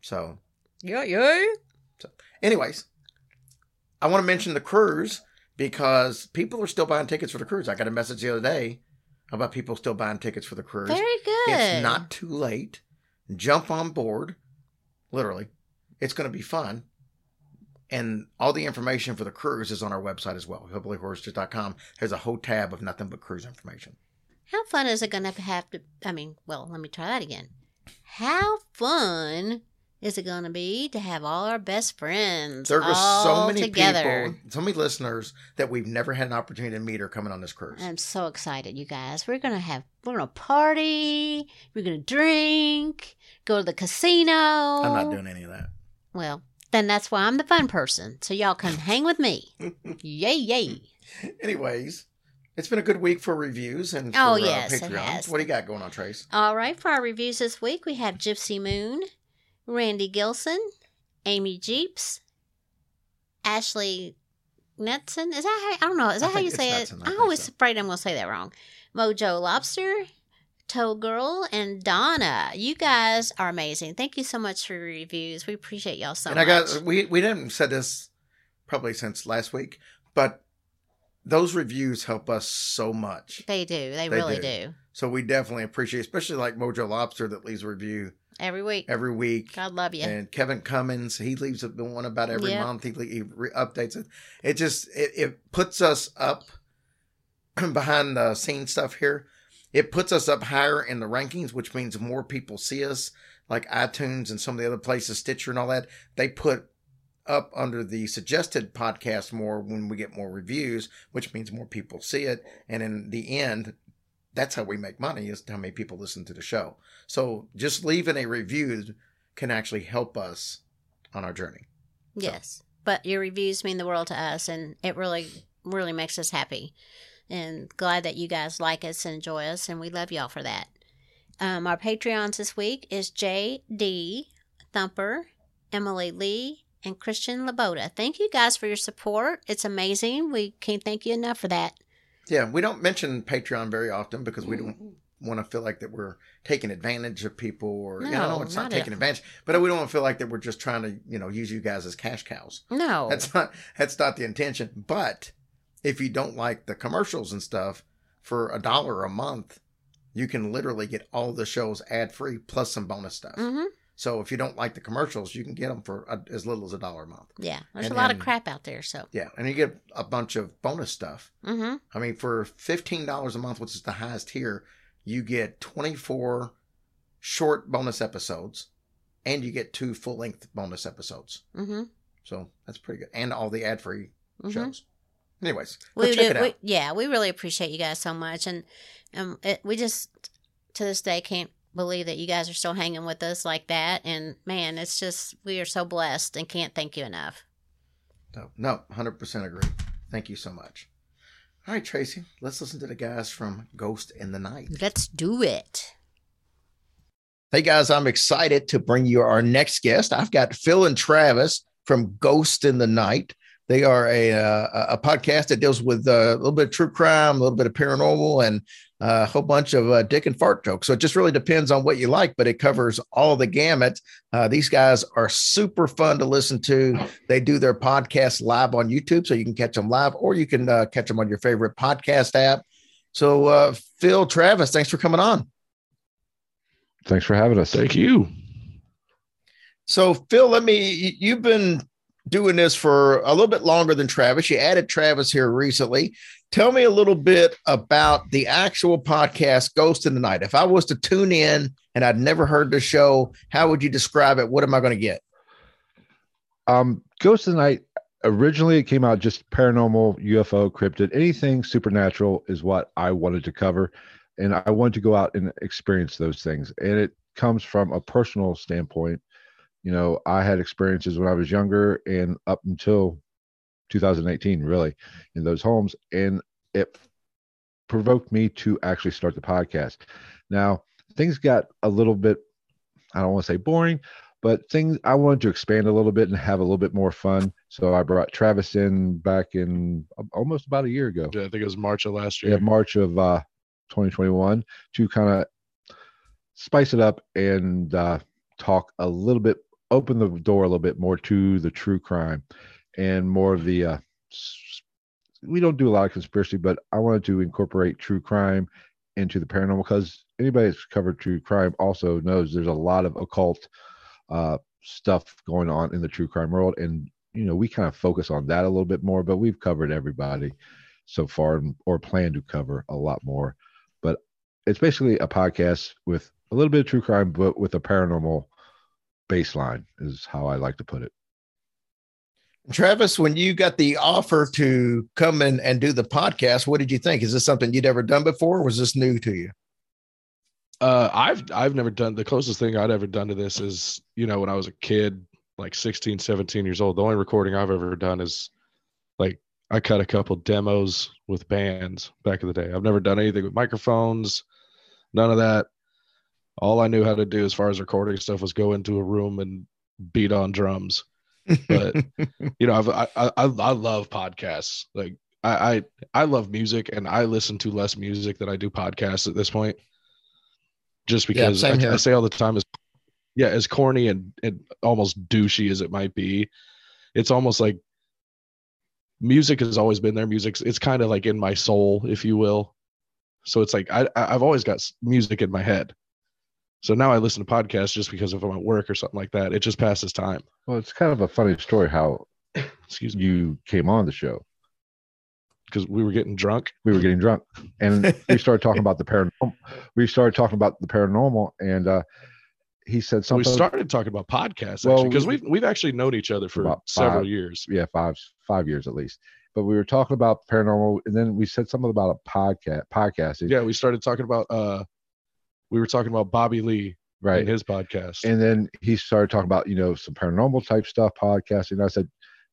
S2: So,
S3: Yeah, yeah.
S2: So, anyways, I want to mention the cruise because people are still buying tickets for the cruise. I got a message the other day about people still buying tickets for the cruise.
S3: Very good.
S2: It's not too late. Jump on board. Literally. It's going to be fun. And all the information for the cruise is on our website as well, hillbillyhorrors.com. There's a whole tab of nothing but cruise information.
S3: How fun is it going to have to? I mean, well, let me try that again. How fun is it going to be to have all our best friends
S2: There are so many
S3: together?
S2: people, so many listeners that we've never had an opportunity to meet are coming on this cruise.
S3: I'm so excited, you guys. We're gonna have we're gonna party. We're gonna drink. Go to the casino.
S2: I'm not doing any of that.
S3: Well, then that's why I'm the fun person. So y'all can hang with me. yay, yay.
S2: Anyways, it's been a good week for reviews and for
S3: Oh,
S2: uh,
S3: yes, it
S2: Patreon.
S3: has.
S2: What do you got going on, Trace?
S3: All right, for our reviews this week, we have Gypsy Moon, Randy Gilson, Amy Jeeps, Ashley Netson. Is that how I don't know? Is
S2: I
S3: that how you say it?
S2: I
S3: I'm always
S2: so.
S3: afraid I'm going to say that wrong. Mojo Lobster, Toe Girl, and Donna. You guys are amazing. Thank you so much for your reviews. We appreciate y'all so
S2: and
S3: much.
S2: And I got we we didn't said this probably since last week, but those reviews help us so much.
S3: they do. They,
S2: They
S3: really
S2: do.
S3: do.
S2: So we definitely appreciate, especially like Mojo Lobster that leaves a review
S3: Every week.
S2: every week.
S3: God love you.
S2: And Kevin Cummins, he leaves one about every
S3: Yep.
S2: month. He, he re- updates it. It just it, it puts us up behind the scene stuff here. It puts us up higher in the rankings, which means more people see us, like iTunes and some of the other places, Stitcher and all that. They put up under the suggested podcast more when we get more reviews, which means more people see it. And in the end, that's how we make money is how many people listen to the show. So just leaving a review can actually help us on our journey.
S3: Yes. But your reviews mean the world to us and it really really makes us happy. And glad that you guys like us and enjoy us and we love y'all for that. Um, our Patreons this week is J.D. Thumper, Emily Lee, and Christian Laboda. Thank you guys for your support. It's amazing. We can't thank you enough for that.
S2: Yeah, we don't mention Patreon very often because we don't want to feel like that we're taking advantage of people or you know, it's not,
S3: not
S2: taking advantage, but we don't want to feel like that we're just trying to, you know, use you guys as cash cows.
S3: No.
S2: That's not that's not the intention. But if you don't like the commercials and stuff, for a dollar a month, you can literally get all the shows ad free plus some bonus stuff.
S3: hmm
S2: So if you don't like the commercials, you can get them for a, as little as a dollar a month.
S3: Yeah. There's
S2: And
S3: a lot of crap out there. So.
S2: Yeah, and you get a bunch of bonus stuff.
S3: Mm-hmm.
S2: I mean, for fifteen dollars a month, which is the highest here, you get twenty four short bonus episodes, and you get two full length bonus episodes.
S3: Mm-hmm.
S2: So that's pretty good, and all the ad free
S3: Mhm.
S2: shows. Anyways, go
S3: We
S2: check
S3: do.
S2: it out.
S3: We, yeah, we really appreciate you guys so much, and um, it, we just to this day can't believe that you guys are still hanging with us like that. And man, it's just we are so blessed and can't thank you enough.
S2: No, no, hundred percent agree. Thank you so much. All right, Tracy, let's listen to the guys from Ghost in the Night.
S3: Let's do it.
S2: Hey guys, I'm excited to bring you our next guest. I've got Phil and Travis from Ghost in the Night. They are a uh, a podcast that deals with uh, a little bit of true crime, a little bit of paranormal, and uh, a whole bunch of uh, dick and fart jokes. So it just really depends on what you like, but it covers all the gamut. Uh, these guys are super fun to listen to. They do their podcast live on YouTube, so you can catch them live, or you can uh, catch them on your favorite podcast app. So, uh, Phil, Travis, thanks for coming on.
S4: Thanks for having us.
S5: Thank you.
S2: So, Phil, let me, you've been doing this for a little bit longer than Travis. You added Travis here recently. Tell me a little bit about the actual podcast, Ghost in the Night. If I was to tune in and I'd never heard the show, how would you describe it? What am I going to get?
S4: Um, Ghost of the Night. Originally, it came out just paranormal, UFO, cryptid, anything supernatural is what I wanted to cover, and I wanted to go out and experience those things. And it comes from a personal standpoint. You know, I had experiences when I was younger and up until 2018, really, in those homes, and it provoked me to actually start the podcast. Now, things got a little bit, I don't want to say boring, but things I wanted to expand a little bit and have a little bit more fun. So I brought Travis in back in uh, almost about a year ago.
S5: Yeah, I think it was March of last year
S4: Yeah,
S5: year.
S4: March of uh, 2021 to kind of spice it up and uh, talk a little bit, open the door a little bit more to the true crime and more of the. Uh, we don't do a lot of conspiracy, but I wanted to incorporate true crime into the paranormal because anybody that's covered true crime also knows there's a lot of occult uh, stuff going on in the true crime world, and you know we kind of focus on that a little bit more. But we've covered everybody so far, or plan to cover a lot more. But it's basically a podcast with a little bit of true crime, but with a paranormal baseline, is how I like to put it.
S2: Travis, when you got the offer to come in and do the podcast, what did you think? Is this something you'd ever done before? Or was this new to you?
S5: Uh, I've I've never done the closest thing I'd ever done to this is you know when I was a kid, like 16, 17 years old. The only recording I've ever done is like I cut a couple demos with bands back in the day. I've never done anything with microphones, none of that. All I knew how to do as far as recording stuff was go into a room and beat on drums. But you know, I've, I I I I love podcasts. Like I, I I love music, and I listen to less music than I do podcasts at this point. Just because
S2: same
S5: I. I say all the time, as yeah, as corny and and almost douchey as it might be, it's almost like music has always been there. Music's it's kind of like in my soul, if you will. So it's like I I- I've always got music in my head. So now I listen to podcasts just because if I'm at work or something like that, it just passes time.
S4: Well, it's kind of a funny story how
S5: Excuse me,
S4: you came on the show.
S5: because we were getting drunk.
S4: we were getting drunk and we started talking about the paranormal we started talking about the paranormal and uh he said
S5: something. we started talking about podcasts
S4: Well,
S5: actually because
S4: we-
S5: we've we've actually known each other for several years.
S4: yeah five five years at least but we were talking about paranormal and then we said something about a podcast podcasting
S5: Yeah, we started talking about uh we were talking about Bobby Lee
S4: right.
S5: in his podcast.
S4: and then he started talking about you know some paranormal type stuff podcasting. And i said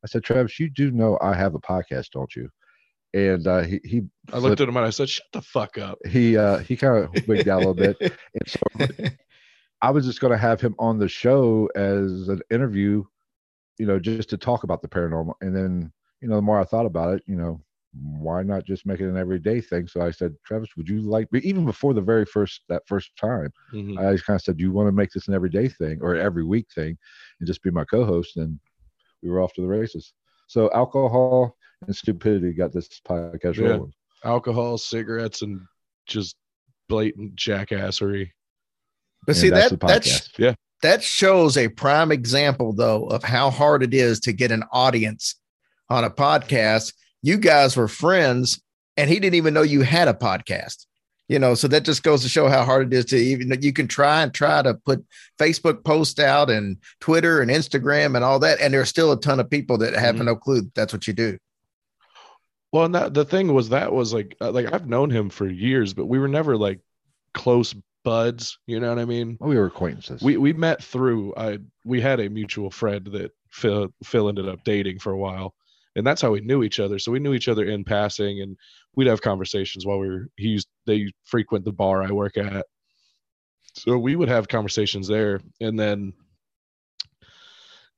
S4: i said travis you do know i have a podcast don't you? And uh he he
S5: I looked at him and I said, "Shut the fuck up."
S4: he uh he kind of wigged out a little bit. And so i was just going to have him on the show as an interview you know just to talk about the paranormal. And then you know the more i thought about it you know why not just make it an everyday thing? So I said, Travis, would you like me even before the very first that first time?
S5: Mhm.
S4: I just kind of said, Do you want to make this an everyday thing or every week thing and just be my co host? And we were off to the races. So alcohol and stupidity got this podcast
S5: Yeah.
S4: rolling.
S5: Alcohol, cigarettes, and just blatant jackassery.
S2: But
S4: And
S2: see
S4: that's
S2: that that's
S4: yeah
S2: that shows a prime example though of how hard it is to get an audience on a podcast. You guys were friends and he didn't even know you had a podcast. You know, so that just goes to show how hard it is to even you can try and try to put Facebook posts out and Twitter and Instagram and all that. And there's still a ton of people that have
S5: Mhm.
S2: no clue that that's what you do.
S5: Well, and that the thing was that was like uh, like I've known him for years, but we were never like close buds. You know what I mean?
S4: We were acquaintances.
S5: We we met through I we had a mutual friend that Phil Phil ended up dating for a while, and that's how we knew each other. So we knew each other in passing, and we'd have conversations while we were he they frequent the bar I work at, so we would have conversations there, and then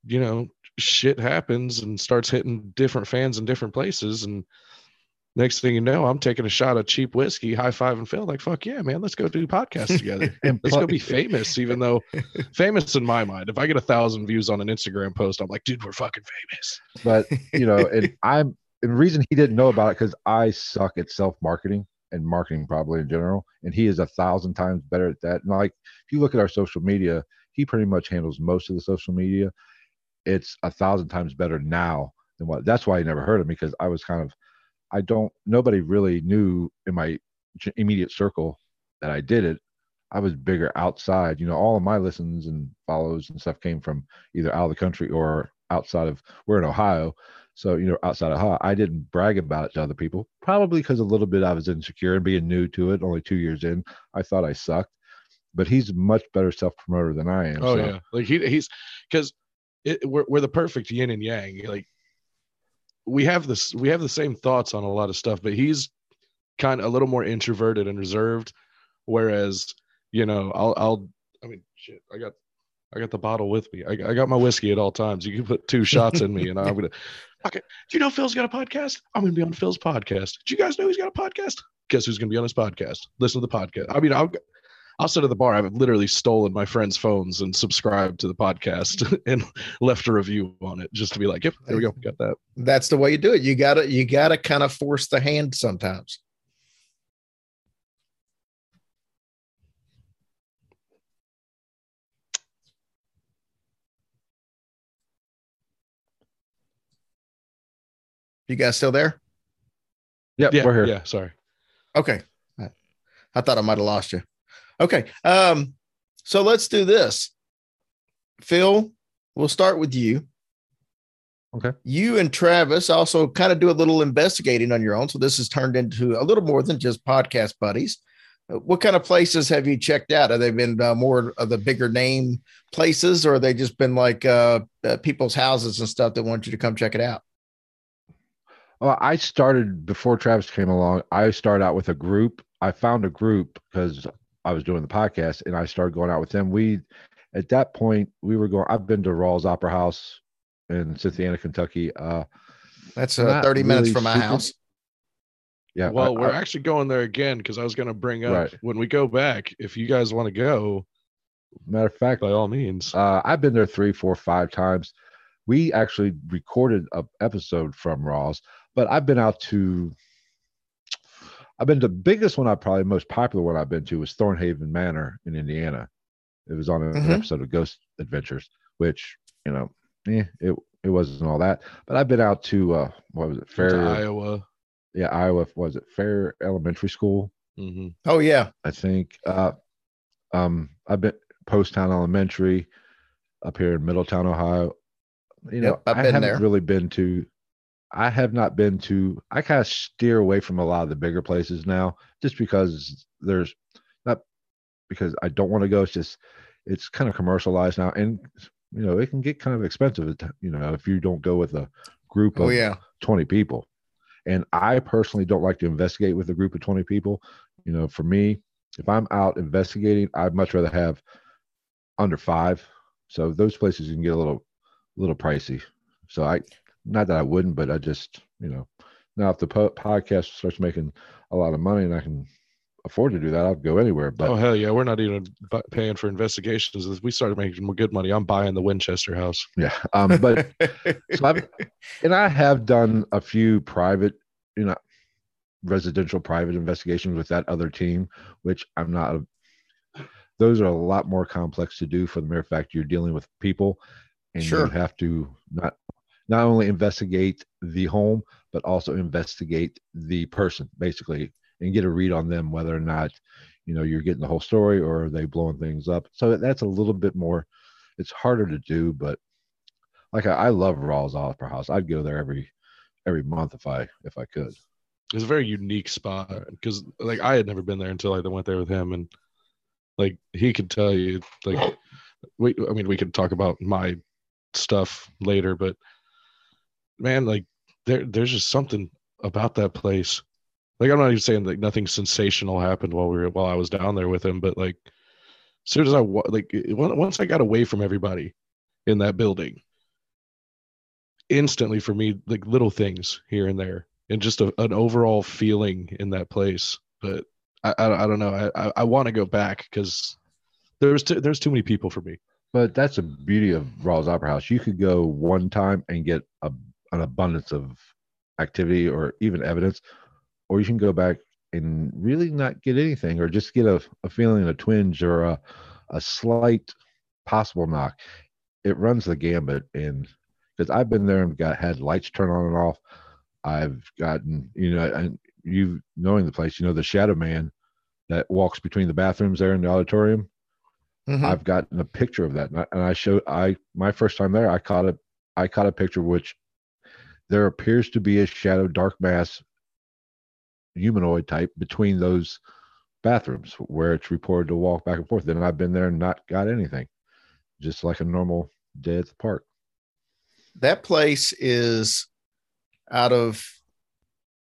S5: you know shit happens and starts hitting different fans in different places and next thing you know i'm taking a shot of cheap whiskey high five and phil like fuck yeah man let's go do podcasts together
S4: and
S5: let's go be famous even though famous in my mind if i get a thousand views on an instagram post i'm like dude we're fucking famous
S4: but you know, and I'm and the reason he didn't know about it because I suck at self marketing and marketing probably in general, and he is a thousand times better at that. And like if you look at our social media, he pretty much handles most of the social media. It's a thousand times better now than what. That's why I never heard of him because I was kind of, I don't. Nobody really knew in my immediate circle that I did it. I was bigger outside. You know, all of my listens and follows and stuff came from either out of the country or outside of. We're in Ohio, so you know, outside of Ohio, I didn't brag about it to other people. Probably because a little bit I was insecure and being new to it. Only two years in, I thought I sucked. But he's a much better self promoter than I am.
S5: oh
S4: so-
S5: yeah like he he's because we're, we're the perfect yin and yang like we have this we have the same thoughts on a lot of stuff but he's kind of a little more introverted and reserved. Whereas you know i'll i'll i mean shit i got i got the bottle with me. I, I got my whiskey at all times. You can put two shots in me and i'm gonna okay. Do you know phil's got a podcast? I'm gonna be on phil's podcast. Do you guys know he's got a podcast? Guess who's gonna be on his podcast? Listen to the podcast. I mean i'll I'll sit at the bar. I've literally stolen my friends' phones and subscribed to the podcast and left a review on it just to be like, yep, there we go. Got that.
S2: That's the way you do it. You gotta you gotta kind of force the hand sometimes. You guys still there?
S4: Yep,
S5: Yeah.
S4: we're here.
S5: Yeah. Sorry.
S2: Okay. I- I thought I might have lost you. Okay. Um, so let's do this. Phil, we'll start with you.
S4: Okay.
S2: You and Travis also kind of do a little investigating on your own. So this has turned into a little more than just podcast buddies. Uh, What kind of places have you checked out? Have they been uh, more of the bigger name places, or have they just been like uh, uh, people's houses and stuff that want you to come check it out?
S4: Well, I started before Travis came along. I started out with a group. I found a group because I was doing the podcast, and I started going out with them. We, at that point, we were going. I've been to Rawls Opera House in Cynthiana, Kentucky. Uh,
S2: That's uh,
S4: Not
S2: 30 minutes
S4: really
S2: from my
S4: super-
S2: house.
S4: yeah.
S5: Well,
S4: I-
S5: we're
S4: I-
S5: actually going there again because I was going to bring up
S4: Right.
S5: when we go back, if you guys want to go,
S4: matter of fact,
S5: by all means.
S4: Uh, I've been there three, four, five times. We actually recorded a episode from Raw's, but I've been out to. I've been the biggest one. I probably most popular one I've been to was Thornhaven Manor in Indiana. It was on an
S2: Mhm.
S4: episode of Ghost Adventures, which you know, eh, it it wasn't all that. But I've been out to uh, what was it,
S5: to
S4: Fair?
S5: Iowa.
S4: Yeah, Iowa. Was it Fair Elementary School?
S5: hmm
S2: Oh, yeah.
S4: I think. Uh, um, I've been Poasttown Elementary up here in Middletown, Ohio. You know,
S2: Yep, I've
S4: I
S2: been
S4: haven't
S2: there.
S4: really been to. I have not been to. I kind of steer away from a lot of the bigger places now, just because there's not because I don't want to go. It's just it's kind of commercialized now, and you know it can get kind of expensive. You know, if you don't go with a group oh, of
S2: Oh, yeah.
S4: 20 people. And I personally don't like to investigate with a group of 20 people. You know, for me, if I'm out investigating, I'd much rather have under five. So those places can get a little little pricey. So I not that I wouldn't, but I just, you know, Now, if the po- podcast starts making a lot of money and I can afford to do that, I'll go anywhere. But
S5: oh hell yeah, we're not even bu- paying for investigations. If we started making good money, I'm buying the Winchester house.
S4: yeah, um, but so I've, and I have done a few private, you know, residential private investigations with that other team, which I'm not. Those are a lot more complex to do for the mere fact you're dealing with people, and
S2: Sure.
S4: you have to not not only investigate the home but also investigate the person basically and get a read on them whether or not you know you're getting the whole story or are they blowing things up. So that's a little bit more. It's harder to do, but like I, I love Rawls Opera House. I'd go there every every month if I if I could.
S5: It's a very unique spot because like I had never been there until I went there with him, and like he could tell you like we I mean we could talk about my stuff later, but man, like there there's just something about that place. Like I'm not even saying like nothing sensational happened while we were while I was down there with him, but like as soon as I like once I got away from everybody in that building, instantly for me like little things here and there and just a, an overall feeling in that place. But I I, I don't know. I I, I want to go back because there's too, there's too many people for me.
S4: But that's the beauty of Rawls Opera House. You could go one time and get a, an abundance of activity or even evidence, or you can go back and really not get anything, or just get a, a feeling, a twinge, or a, a slight possible knock. It runs the gambit, and because I've been there and got had lights turn on and off. I've gotten, you know, and you knowing the place, you know, the Shadow Man that walks between the bathrooms there in the auditorium.
S2: Mhm.
S4: I've gotten a picture of that, and I, and I showed I my first time there. I caught a I caught a picture which there appears to be a shadow dark mass humanoid type between those bathrooms where it's reported to walk back and forth. And I've been there and not got anything, just like a normal day at the park.
S2: that place is out of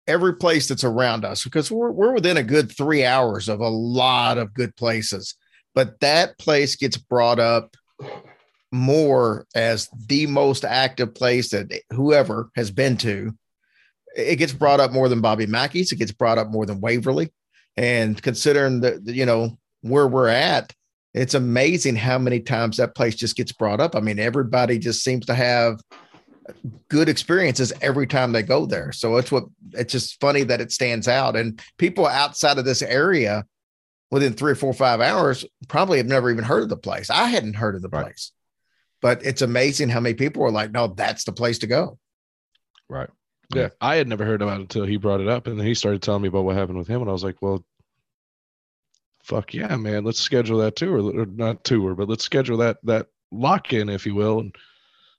S2: every place that's around us because we're, we're within a good three hours of a lot of good places but that place gets brought up more as the most active place that whoever has been to it gets brought up more than bobby mackey's it gets brought up more than waverly and considering that you know where we're at it's amazing how many times that place just gets brought up i mean everybody just seems to have good experiences every time they go there. So it's what it's just funny that it stands out. And people outside of this area within three or four, or five hours probably have never even heard of the place. I hadn't heard of the
S4: Right.
S2: place, but it's amazing how many people were like, no, that's the place to go.
S4: Right.
S5: Yeah, I had never heard about it until he brought it up, and then he started telling me about what happened with him, and I was like, well. Fuck yeah, man! Let's schedule that tour, or not tour, but let's schedule that that lock in, if you will, and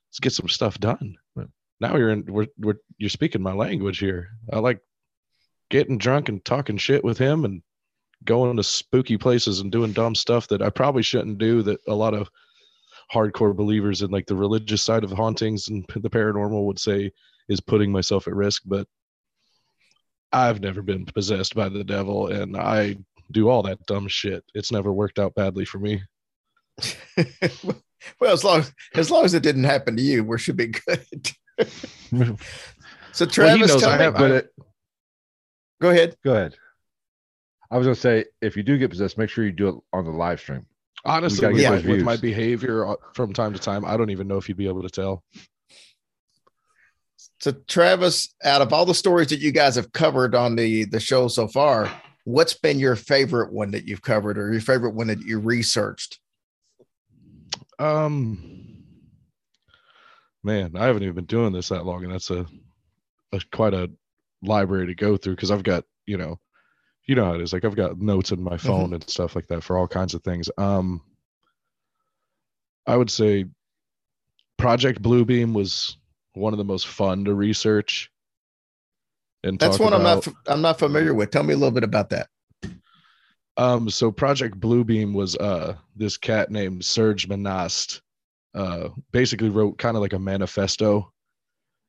S5: let's get some stuff done.
S4: Yeah.
S5: Now you're in, we're, we're you're speaking my language here. I like getting drunk and talking shit with him, and going to spooky places and doing dumb stuff that I probably shouldn't do. That a lot of hardcore believers in like the religious side of hauntings and the paranormal would say is putting myself at risk. But I've never been possessed by the devil, and I do all that dumb shit. It's never worked out badly for me.
S2: well, as long as long as it didn't happen to you, we should be good. so Travis,
S5: knows
S2: tell
S5: I have-
S4: but it,
S2: go ahead.
S4: go ahead. I was gonna say if you do get possessed, make sure you do it on the live stream.
S5: Honestly, with,
S2: get
S5: my, with my behavior uh, from time to time, I don't even know if you'd be able to tell.
S2: So Travis, out of all the stories that you guys have covered on the the show so far, what's been your favorite one that you've covered or your favorite one that you researched?
S5: Um, man, I haven't even been doing this that long, and that's a, a quite a library to go through because I've got you know, you know how it is. Like I've got notes in my phone and stuff like that for all kinds of things. Um, I would say Project Bluebeam was one of the most fun to research. And
S2: That's one I'm not I'm not familiar with. Tell me a little bit about that.
S5: Um, so Project Bluebeam was uh this cat named Serge Monast, uh, basically wrote kind of like a manifesto,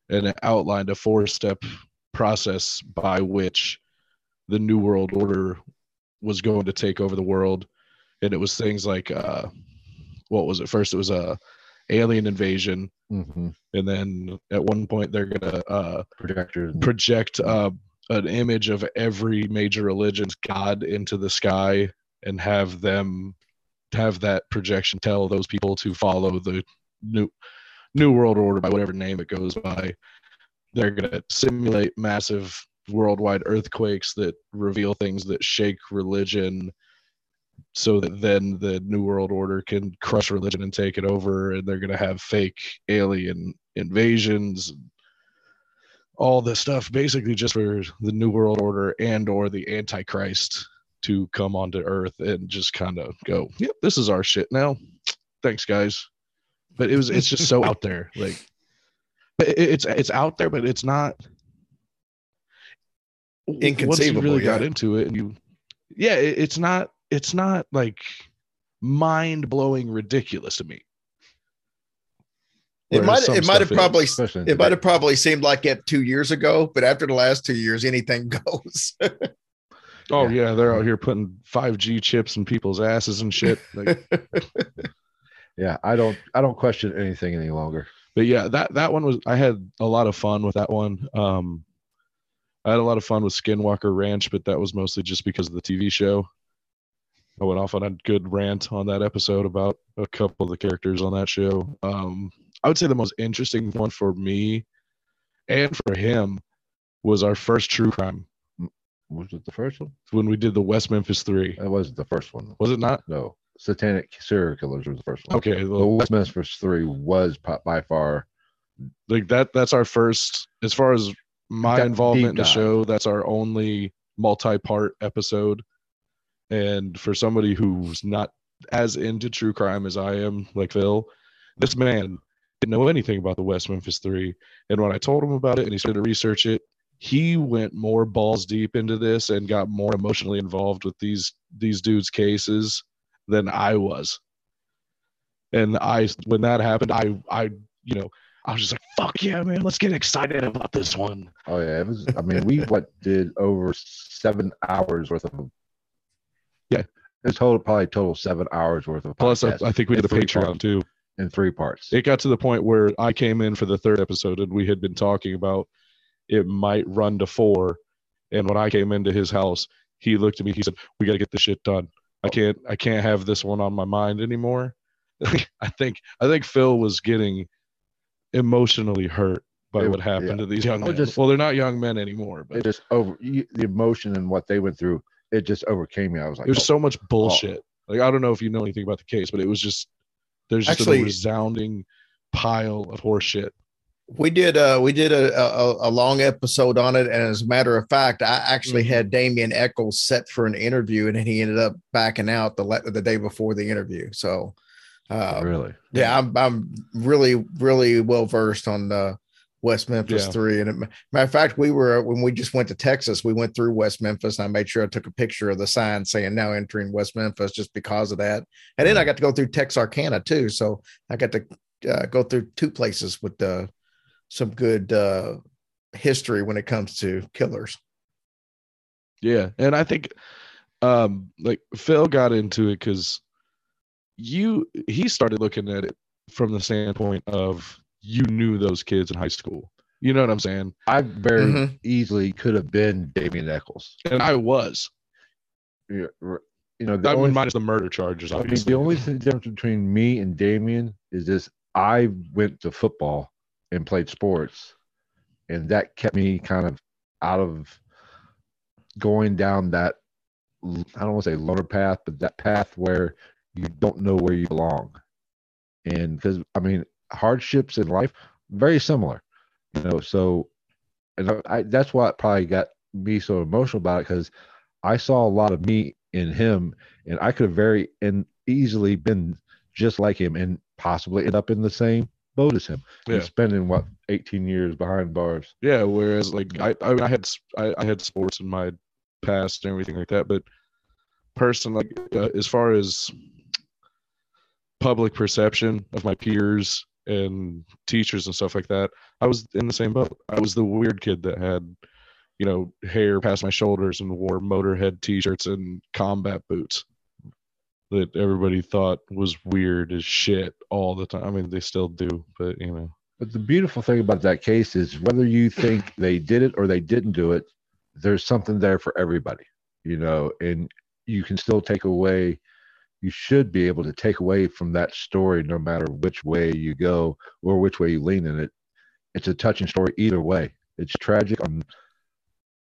S5: and it outlined a four-step process by which the New World Order was going to take over the world, and it was things like uh, what was it? First, it was a alien invasion,
S4: hmm
S5: and then at one point they're gonna uh,
S4: Projectors. and-
S5: project uh, an image of every major religion's god into the sky and have them have that projection tell those people to follow the new new world order by whatever name it goes by they're going to simulate massive worldwide earthquakes that reveal things that shake religion so that then the new world order can crush religion and take it over and they're going to have fake alien invasions all this stuff basically just for the new world order and or the antichrist to come onto earth and just kind of go yep this is our shit now. Thanks guys. But it was it's just so out there like it's it's out there but it's not once you
S2: Inconceivable,
S5: really got into it and you yeah it, it's not it's not like mind-blowing ridiculous to me
S2: It might it might have probably it might have probably seemed like it two years ago, but after the last two years, anything goes.
S5: Oh
S4: Yeah.
S5: yeah, they're out here putting 5G chips in people's asses and shit. Like,
S4: Yeah, I don't. I don't question anything any longer.
S5: but yeah, that that one was I had a lot of fun with that one. Um I had a lot of fun with Skinwalker Ranch, but that was mostly just because of the TV show. I went off on a good rant on that episode about a couple of the characters on that show. Um I would say the most interesting one for me and for him was our first true crime
S4: Was it the first one?
S5: when we did the West Memphis 3.
S4: That wasn't the first one.
S5: Was it not?
S4: No, Satanic Serial Killers was the first one.
S5: Okay,
S4: The
S5: well,
S4: West Memphis Three was by far.
S5: like that that's our first as far as my involvement in the show that's our only multi-part episode. And for somebody who's not as into true crime as i am like phil this man didn't know anything about the west memphis three. And when i told him about it and he started to research it he went more balls deep into this and got more emotionally involved with these these dudes cases than i was. And i when that happened i i you know I was just like, "Fuck yeah, man! Let's get excited about this one."
S4: Oh yeah, it was. I mean, we what did over seven hours worth of.
S5: Yeah.
S4: it was total probably total seven hours worth of.
S5: Plus, I, I think we did a Patreon
S4: parts.
S5: too.
S4: in three parts.
S5: It got to the point where I came in for the third episode, and we had been talking about it might run to four. And when I came into his house, he looked at me. He said, "We got to get this shit done. I can't. I can't have this one on my mind anymore." I think. I think Phil was getting emotionally hurt by
S4: It-
S5: what happened
S4: yeah.
S5: to these young
S4: I
S5: men.
S4: just-
S5: well, they're not young men anymore,
S4: it
S5: but
S4: just over you, the emotion and what they went through. It just overcame me. I was like,
S5: it was
S4: oh,
S5: so much bullshit. Like I don't know if you know anything about the case, but it was just there's just
S2: Actually-
S5: a resounding pile of horseshit.
S2: we did uh we did a, a a long episode on it and as a matter of fact i actually
S5: Mm-hmm.
S2: had damien echols set for an interview and then he ended up backing out the le- the day before the interview so uh
S4: really.
S2: yeah i'm i'm really really well versed on the west memphis
S5: Yeah.
S2: three. And it, matter of fact we were when we just went to texas we went through west memphis and i made sure i took a picture of the sign saying now entering west memphis just because of that. And then i got to go through texarkana too. So i got to uh, go through two places with the some good uh history when it comes to killers.
S5: Yeah, and I think um like Phil got into it because you he started looking at it from the standpoint of you knew those kids in high school. You know what I'm saying?
S4: I very
S2: Mhm.
S4: easily could have been Damien Echols.
S5: And I was.
S4: You you know, the
S5: I
S4: only
S5: mean, minus the murder charges,
S4: I mean,
S5: obviously.
S4: the only difference between me and Damien is this: I went to football and played sports, and that kept me kind of out of going down that I don't want to say loner path, but that path where you don't know where you belong. And because I mean, hardships in life very similar, you know. So, and I, I that's what probably got me so emotional about it because I saw a lot of me in him, and I could have very and easily been just like him and possibly end up in the same boat as him.
S5: Yeah.
S4: And spending what 18 years behind bars.
S5: Yeah, whereas like I, I mean, I had I, I had sports in my past and everything like that, but person like uh, as far as public perception of my peers and teachers and stuff like that, I was in the same boat. I was the weird kid that had, you know, hair past my shoulders and wore Motorhead T-shirts and combat boots. that everybody thought was weird as shit all the time. I mean, they still do, but you know.
S4: But the beautiful thing about that case is whether you think they did it or they didn't do it, there's something there for everybody, you know, and you can still take away, you should be able to take away from that story no matter which way you go or which way you lean in it. It's a touching story either way. It's tragic on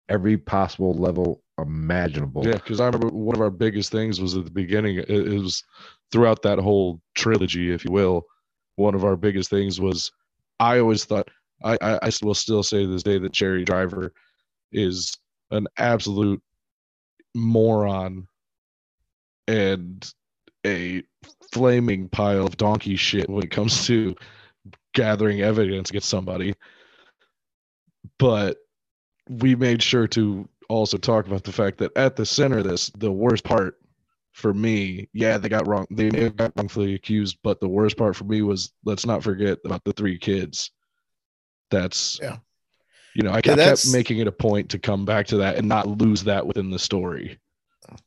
S4: every possible level imaginable.
S5: Yeah, because I remember one of our biggest things was at the beginning. It, was throughout that whole trilogy, if you will. One of our biggest things was I always thought I, I, I will still say to this day that Jerry Driver is an absolute moron and a flaming pile of donkey shit when it comes to gathering evidence against somebody. But we made sure to also talk about the fact that at the center of this, the worst part for me, yeah, they got wrong. They may have got wrongfully accused, but the worst part for me was let's not forget about the three kids. That's
S2: Yeah.
S5: You know, I
S2: Yeah,
S5: kept, kept making it a point to come back to that and not lose that within the story.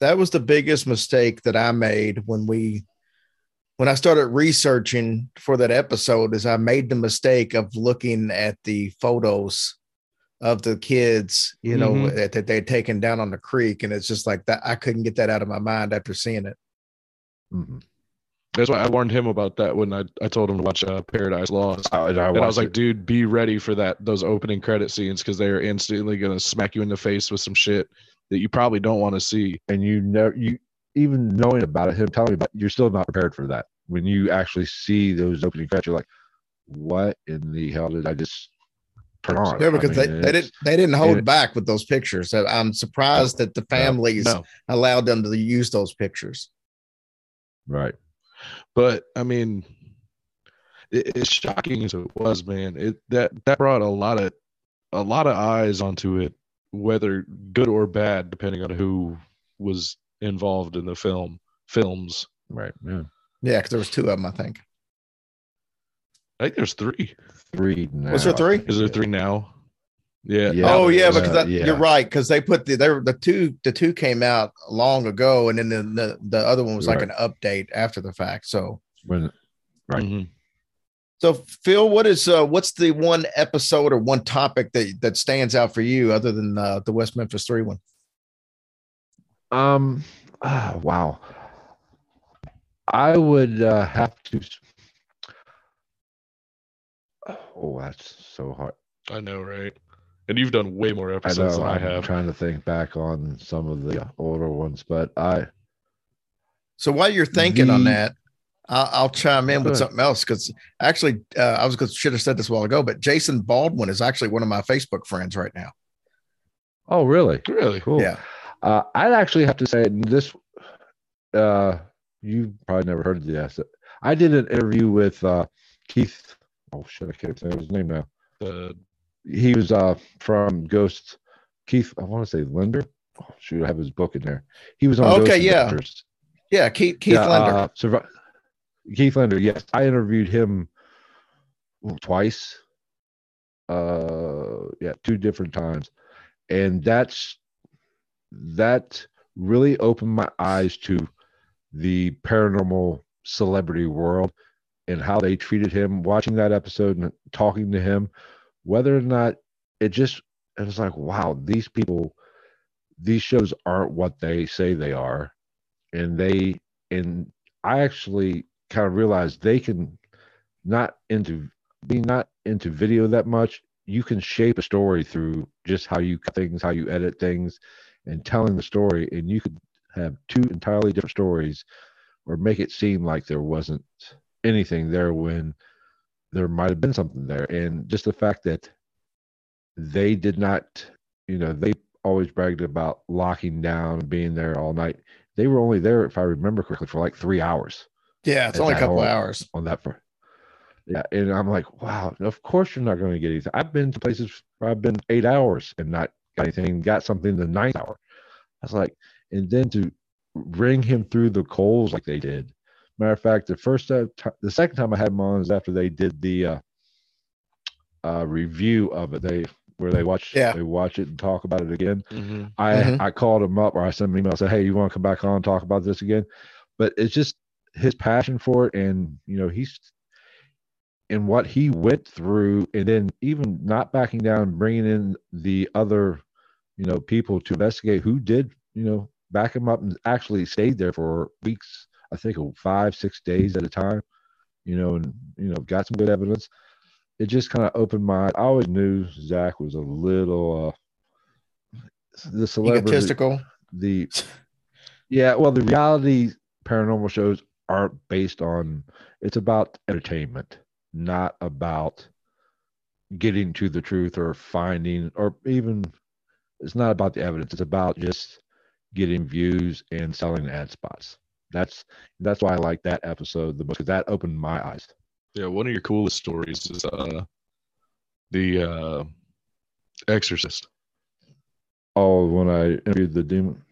S2: That was the biggest mistake that I made when we when I started researching for that episode is I made the mistake of looking at the photos of the kids, you know,
S5: Mhm.
S2: that, that they'd taken down on the creek. And it's just like that. I couldn't get that out of my mind after seeing it.
S4: Mhm.
S5: That's why I warned him about that when I, I told him to watch uh, Paradise Lost.
S4: I, and I,
S5: And I was
S4: watched
S5: like,
S4: it.
S5: dude, be ready for that those opening credit scenes because they are instantly gonna smack you in the face with some shit that you probably don't want to see.
S4: and you never, you even knowing about it, him telling me about, it, you're still not prepared for that. When you actually see those opening credits, you're like, what in the hell did I just turn on?
S2: Yeah,
S4: I
S2: because
S4: mean,
S2: they, they didn't they didn't hold
S4: it-
S2: back with those pictures. I'm surprised that the families
S5: No.
S2: allowed them to use those pictures.
S4: Right.
S5: But I mean, it, as shocking as it was, man, it that that brought a lot of a lot of eyes onto it, whether good or bad, depending on who was involved in the film films.
S4: Right. Yeah.
S2: Yeah, because there was two of them, I think.
S5: I think there's three.
S4: Three. Now.
S2: Was there three?
S5: Is there three now? Yeah.
S4: Yeah.
S2: oh yeah,
S4: uh,
S2: because that,
S4: yeah.
S2: you're right. Because they put the they were, the two the two came out long ago, and then the the, the other one was like an update after the fact. So
S4: When Right.
S5: Mhm.
S2: So Phil, what is uh what's the one episode or one topic that that stands out for you other than uh, the West Memphis Three one?
S4: Um. ah, wow. I would uh, have to. Oh, that's so hard.
S5: I know, right? And you've done way more
S4: I
S5: episodes
S4: know.
S5: than I
S4: I'm
S5: have.
S4: trying to think back on some of the older ones, but I.
S2: So while you're thinking on that, I'll, I'll chime in with something else because actually uh, I was going to should have said this a while ago, but Jason Baldwin is actually one of my Facebook friends right now.
S4: Oh, really?
S5: Really?
S4: Cool.
S2: Yeah.
S4: Uh, I'd actually have to say and this. Uh, you probably never heard of the asset. I did an interview with uh, Keith. Oh shit! I can't say his name now.
S5: Uh,
S4: he was uh from Ghost. Keith, I want to say Linder. Oh, shoot, I have his book in there. He was on.
S2: Okay,
S4: Ghost
S2: yeah.
S4: Adventures.
S2: Yeah, Keith Keith
S4: Yeah,
S2: Linder.
S4: uh, survi- Keith Linder. Yes, I interviewed him twice. Uh, yeah, two different times, and that's that really opened my eyes to the paranormal celebrity world and how they treated him. Watching that episode and talking to him, whether or not it just it was like, wow, these people, these shows aren't what they say they are, and they and I actually kind of realized they can not into being not into video that much. You can shape a story through just how you cut things, how you edit things, and telling the story, and you could have two entirely different stories, or make it seem like there wasn't anything there when there might have been something there. And just the fact that they did not, you know, they always bragged about locking down and being there all night. They were only there, if I remember correctly, for like three hours
S2: yeah, it's only a couple
S4: whole-
S2: hours.
S4: on that front. Yeah, and I'm like, wow, of course you're not going to get anything. I've been to places where I've been eight hours and not got anything, got something the ninth hour. I was like, and then to bring him through the coals like they did. Matter of fact, the first time, the second time I had him on is after they did the uh, uh, review of it. They where they watch,
S2: Yeah.
S4: they watch it and talk about it again.
S5: mhm.
S4: I
S2: Mhm.
S4: I called him up or I sent him an email. I said, "Hey, you want to come back on and talk about this again?" but it's just his passion for it, and you know he's and what he went through, and then even not backing down, bringing in the other, you know, people to investigate who did, you know, back him up and actually stayed there for weeks. I think five, six days at a time, you know, and you know, got some good evidence. It just kind of opened my. I always knew Zak was a little uh the celebrity,
S2: Egotistical.
S4: the yeah, well, the reality paranormal shows aren't based on. It's about entertainment, not about getting to the truth or finding, or even. It's not about the evidence. It's about just getting views and selling ad spots. That's that's why I like that episode the most. 'cause that opened my eyes.
S5: Yeah, one of your coolest stories is uh the uh Exorcist,
S4: Oh, when I interviewed the demon,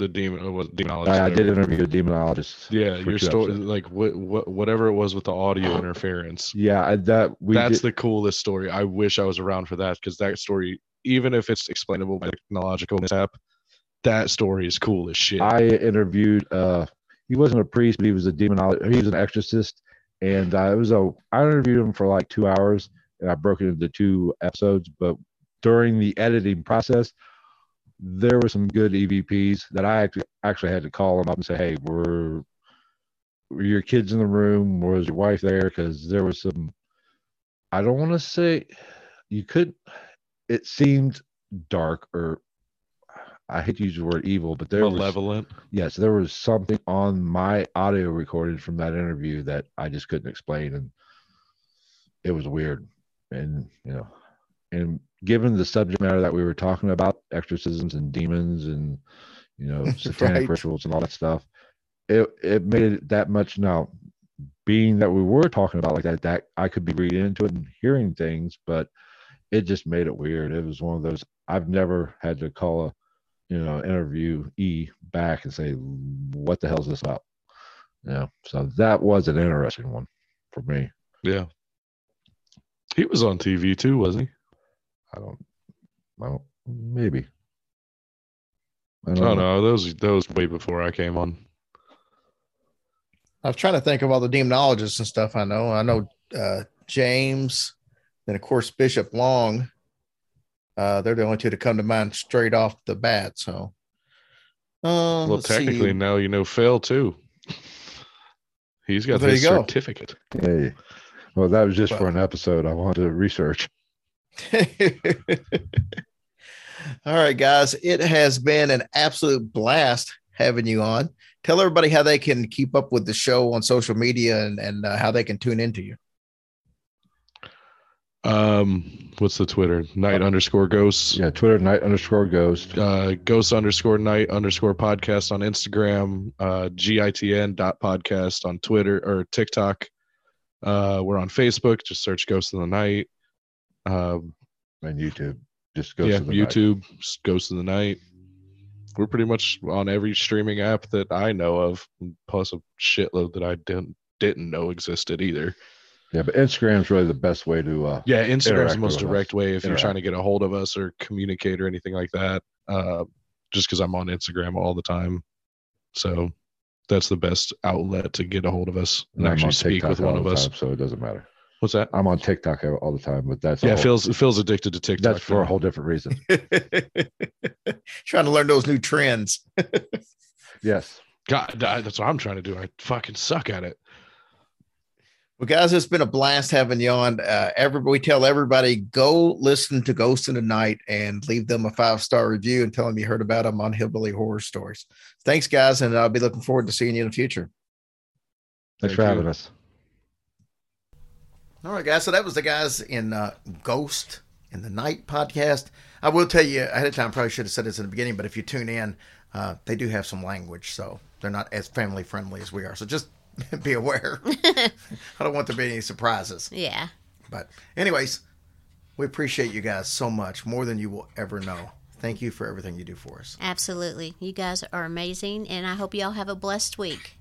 S5: the demon, uh, what demonologist.
S4: I, I did interview a demonologist.
S5: Yeah, your story, like what, what, whatever it was with the audio interference.
S4: Yeah, I, that we
S5: That's
S4: did,
S5: the coolest story. I wish I was around for that because that story, even if it's explainable by technological mishap, that story is cool as shit.
S4: I interviewed. uh He wasn't a priest, but he was a demonologist. He was an exorcist, and uh, it was a. I interviewed him for like two hours, and I broke it into two episodes. But during the editing process, there were some good EVPs that I actually actually had to call them up and say, "Hey, were were your kids in the room? Was your wife there?" Because there was some. I don't want to say you could. It seemed dark, or I hate to use the word evil, but there was
S5: Malevolent.
S4: yes, there was something on my audio recording from that interview that I just couldn't explain, and it was weird. And you know, and given the subject matter that we were talking about, exorcisms and demons, and you know, satanic
S2: Right.
S4: rituals and all that stuff, it it made it that much now. Being that we were talking about like that, that I could be reading into it and hearing things, but it just made it weird. It was one of those I've never had to call a you know, interview E back and say, what the hell is this about? Yeah. So that was an interesting one for me.
S5: Yeah. He was on TV too, wasn't he?
S4: I don't, I don't, maybe. I
S5: Oh
S4: don't know.
S5: no, those those way before I came on.
S2: I was trying to think of all the demonologists and stuff I know. I know uh, James, and of course Bishop Long. Uh, they're the only two to come to mind straight off the bat. So, uh,
S5: Well, technically
S2: see.
S5: now you know Phil too. He's got
S2: Well,
S5: his
S2: you go.
S5: certificate.
S4: Hey. Well, that was just for an episode I wanted to research.
S2: All right, guys. It has been an absolute blast having you on. Tell everybody how they can keep up with the show on social media and, and uh, how they can tune into you.
S5: Um, what's the Twitter? Night underscore ghosts.
S4: Yeah. Twitter night underscore ghost.
S5: Uh, ghost underscore night underscore podcast on Instagram. Uh, gitn dot podcast on Twitter or TikTok. Uh, we're on Facebook. Just search Ghost in the Night. Um,
S4: and YouTube. Just go
S5: yeah,
S4: to the night.
S5: YouTube, Ghost in the Night. We're pretty much on every streaming app that I know of, plus a shitload that I didn't didn't know existed either.
S4: Yeah, but Instagram's really the best way to. uh
S5: Yeah, Instagram's the most
S4: with us.
S5: direct way if you're trying to get a hold of us or communicate or anything like that. Uh, just because I'm on Instagram all the time, so that's the best outlet to get a hold of us and
S4: I'm
S5: actually speak with one of us.
S4: time, so it doesn't matter.
S5: What's that?
S4: I'm on TikTok all the time, but that's
S5: Yeah,
S4: all-
S5: Phil's Phil's addicted to TikTok.
S4: that's for a whole different reason.
S2: Trying to learn those new trends.
S4: Yes.
S5: God, I- that's what I'm trying to do. I fucking suck at it.
S2: Well, guys, it's been a blast having you on. Uh, everybody, we tell everybody go listen to Ghost in the Night and leave them a five star review and tell them you heard about them on Hillbilly Horror Stories. Thanks, guys, and I'll be looking forward to seeing you in the future.
S4: Thanks
S5: Thank
S4: for
S5: you.
S4: having us.
S2: All right, guys. So that was the guys in uh, Ghost in the Night podcast. I will tell you ahead of time, probably should have said this in the beginning, but if you tune in, uh, they do have some language, so they're not as family friendly as we are. So just be aware. I don't want there to be any surprises.
S3: Yeah.
S2: But, anyways, we appreciate you guys so much, more than you will ever know. Thank you for everything you do for us.
S3: Absolutely. You guys are amazing, and I hope you all have a blessed week.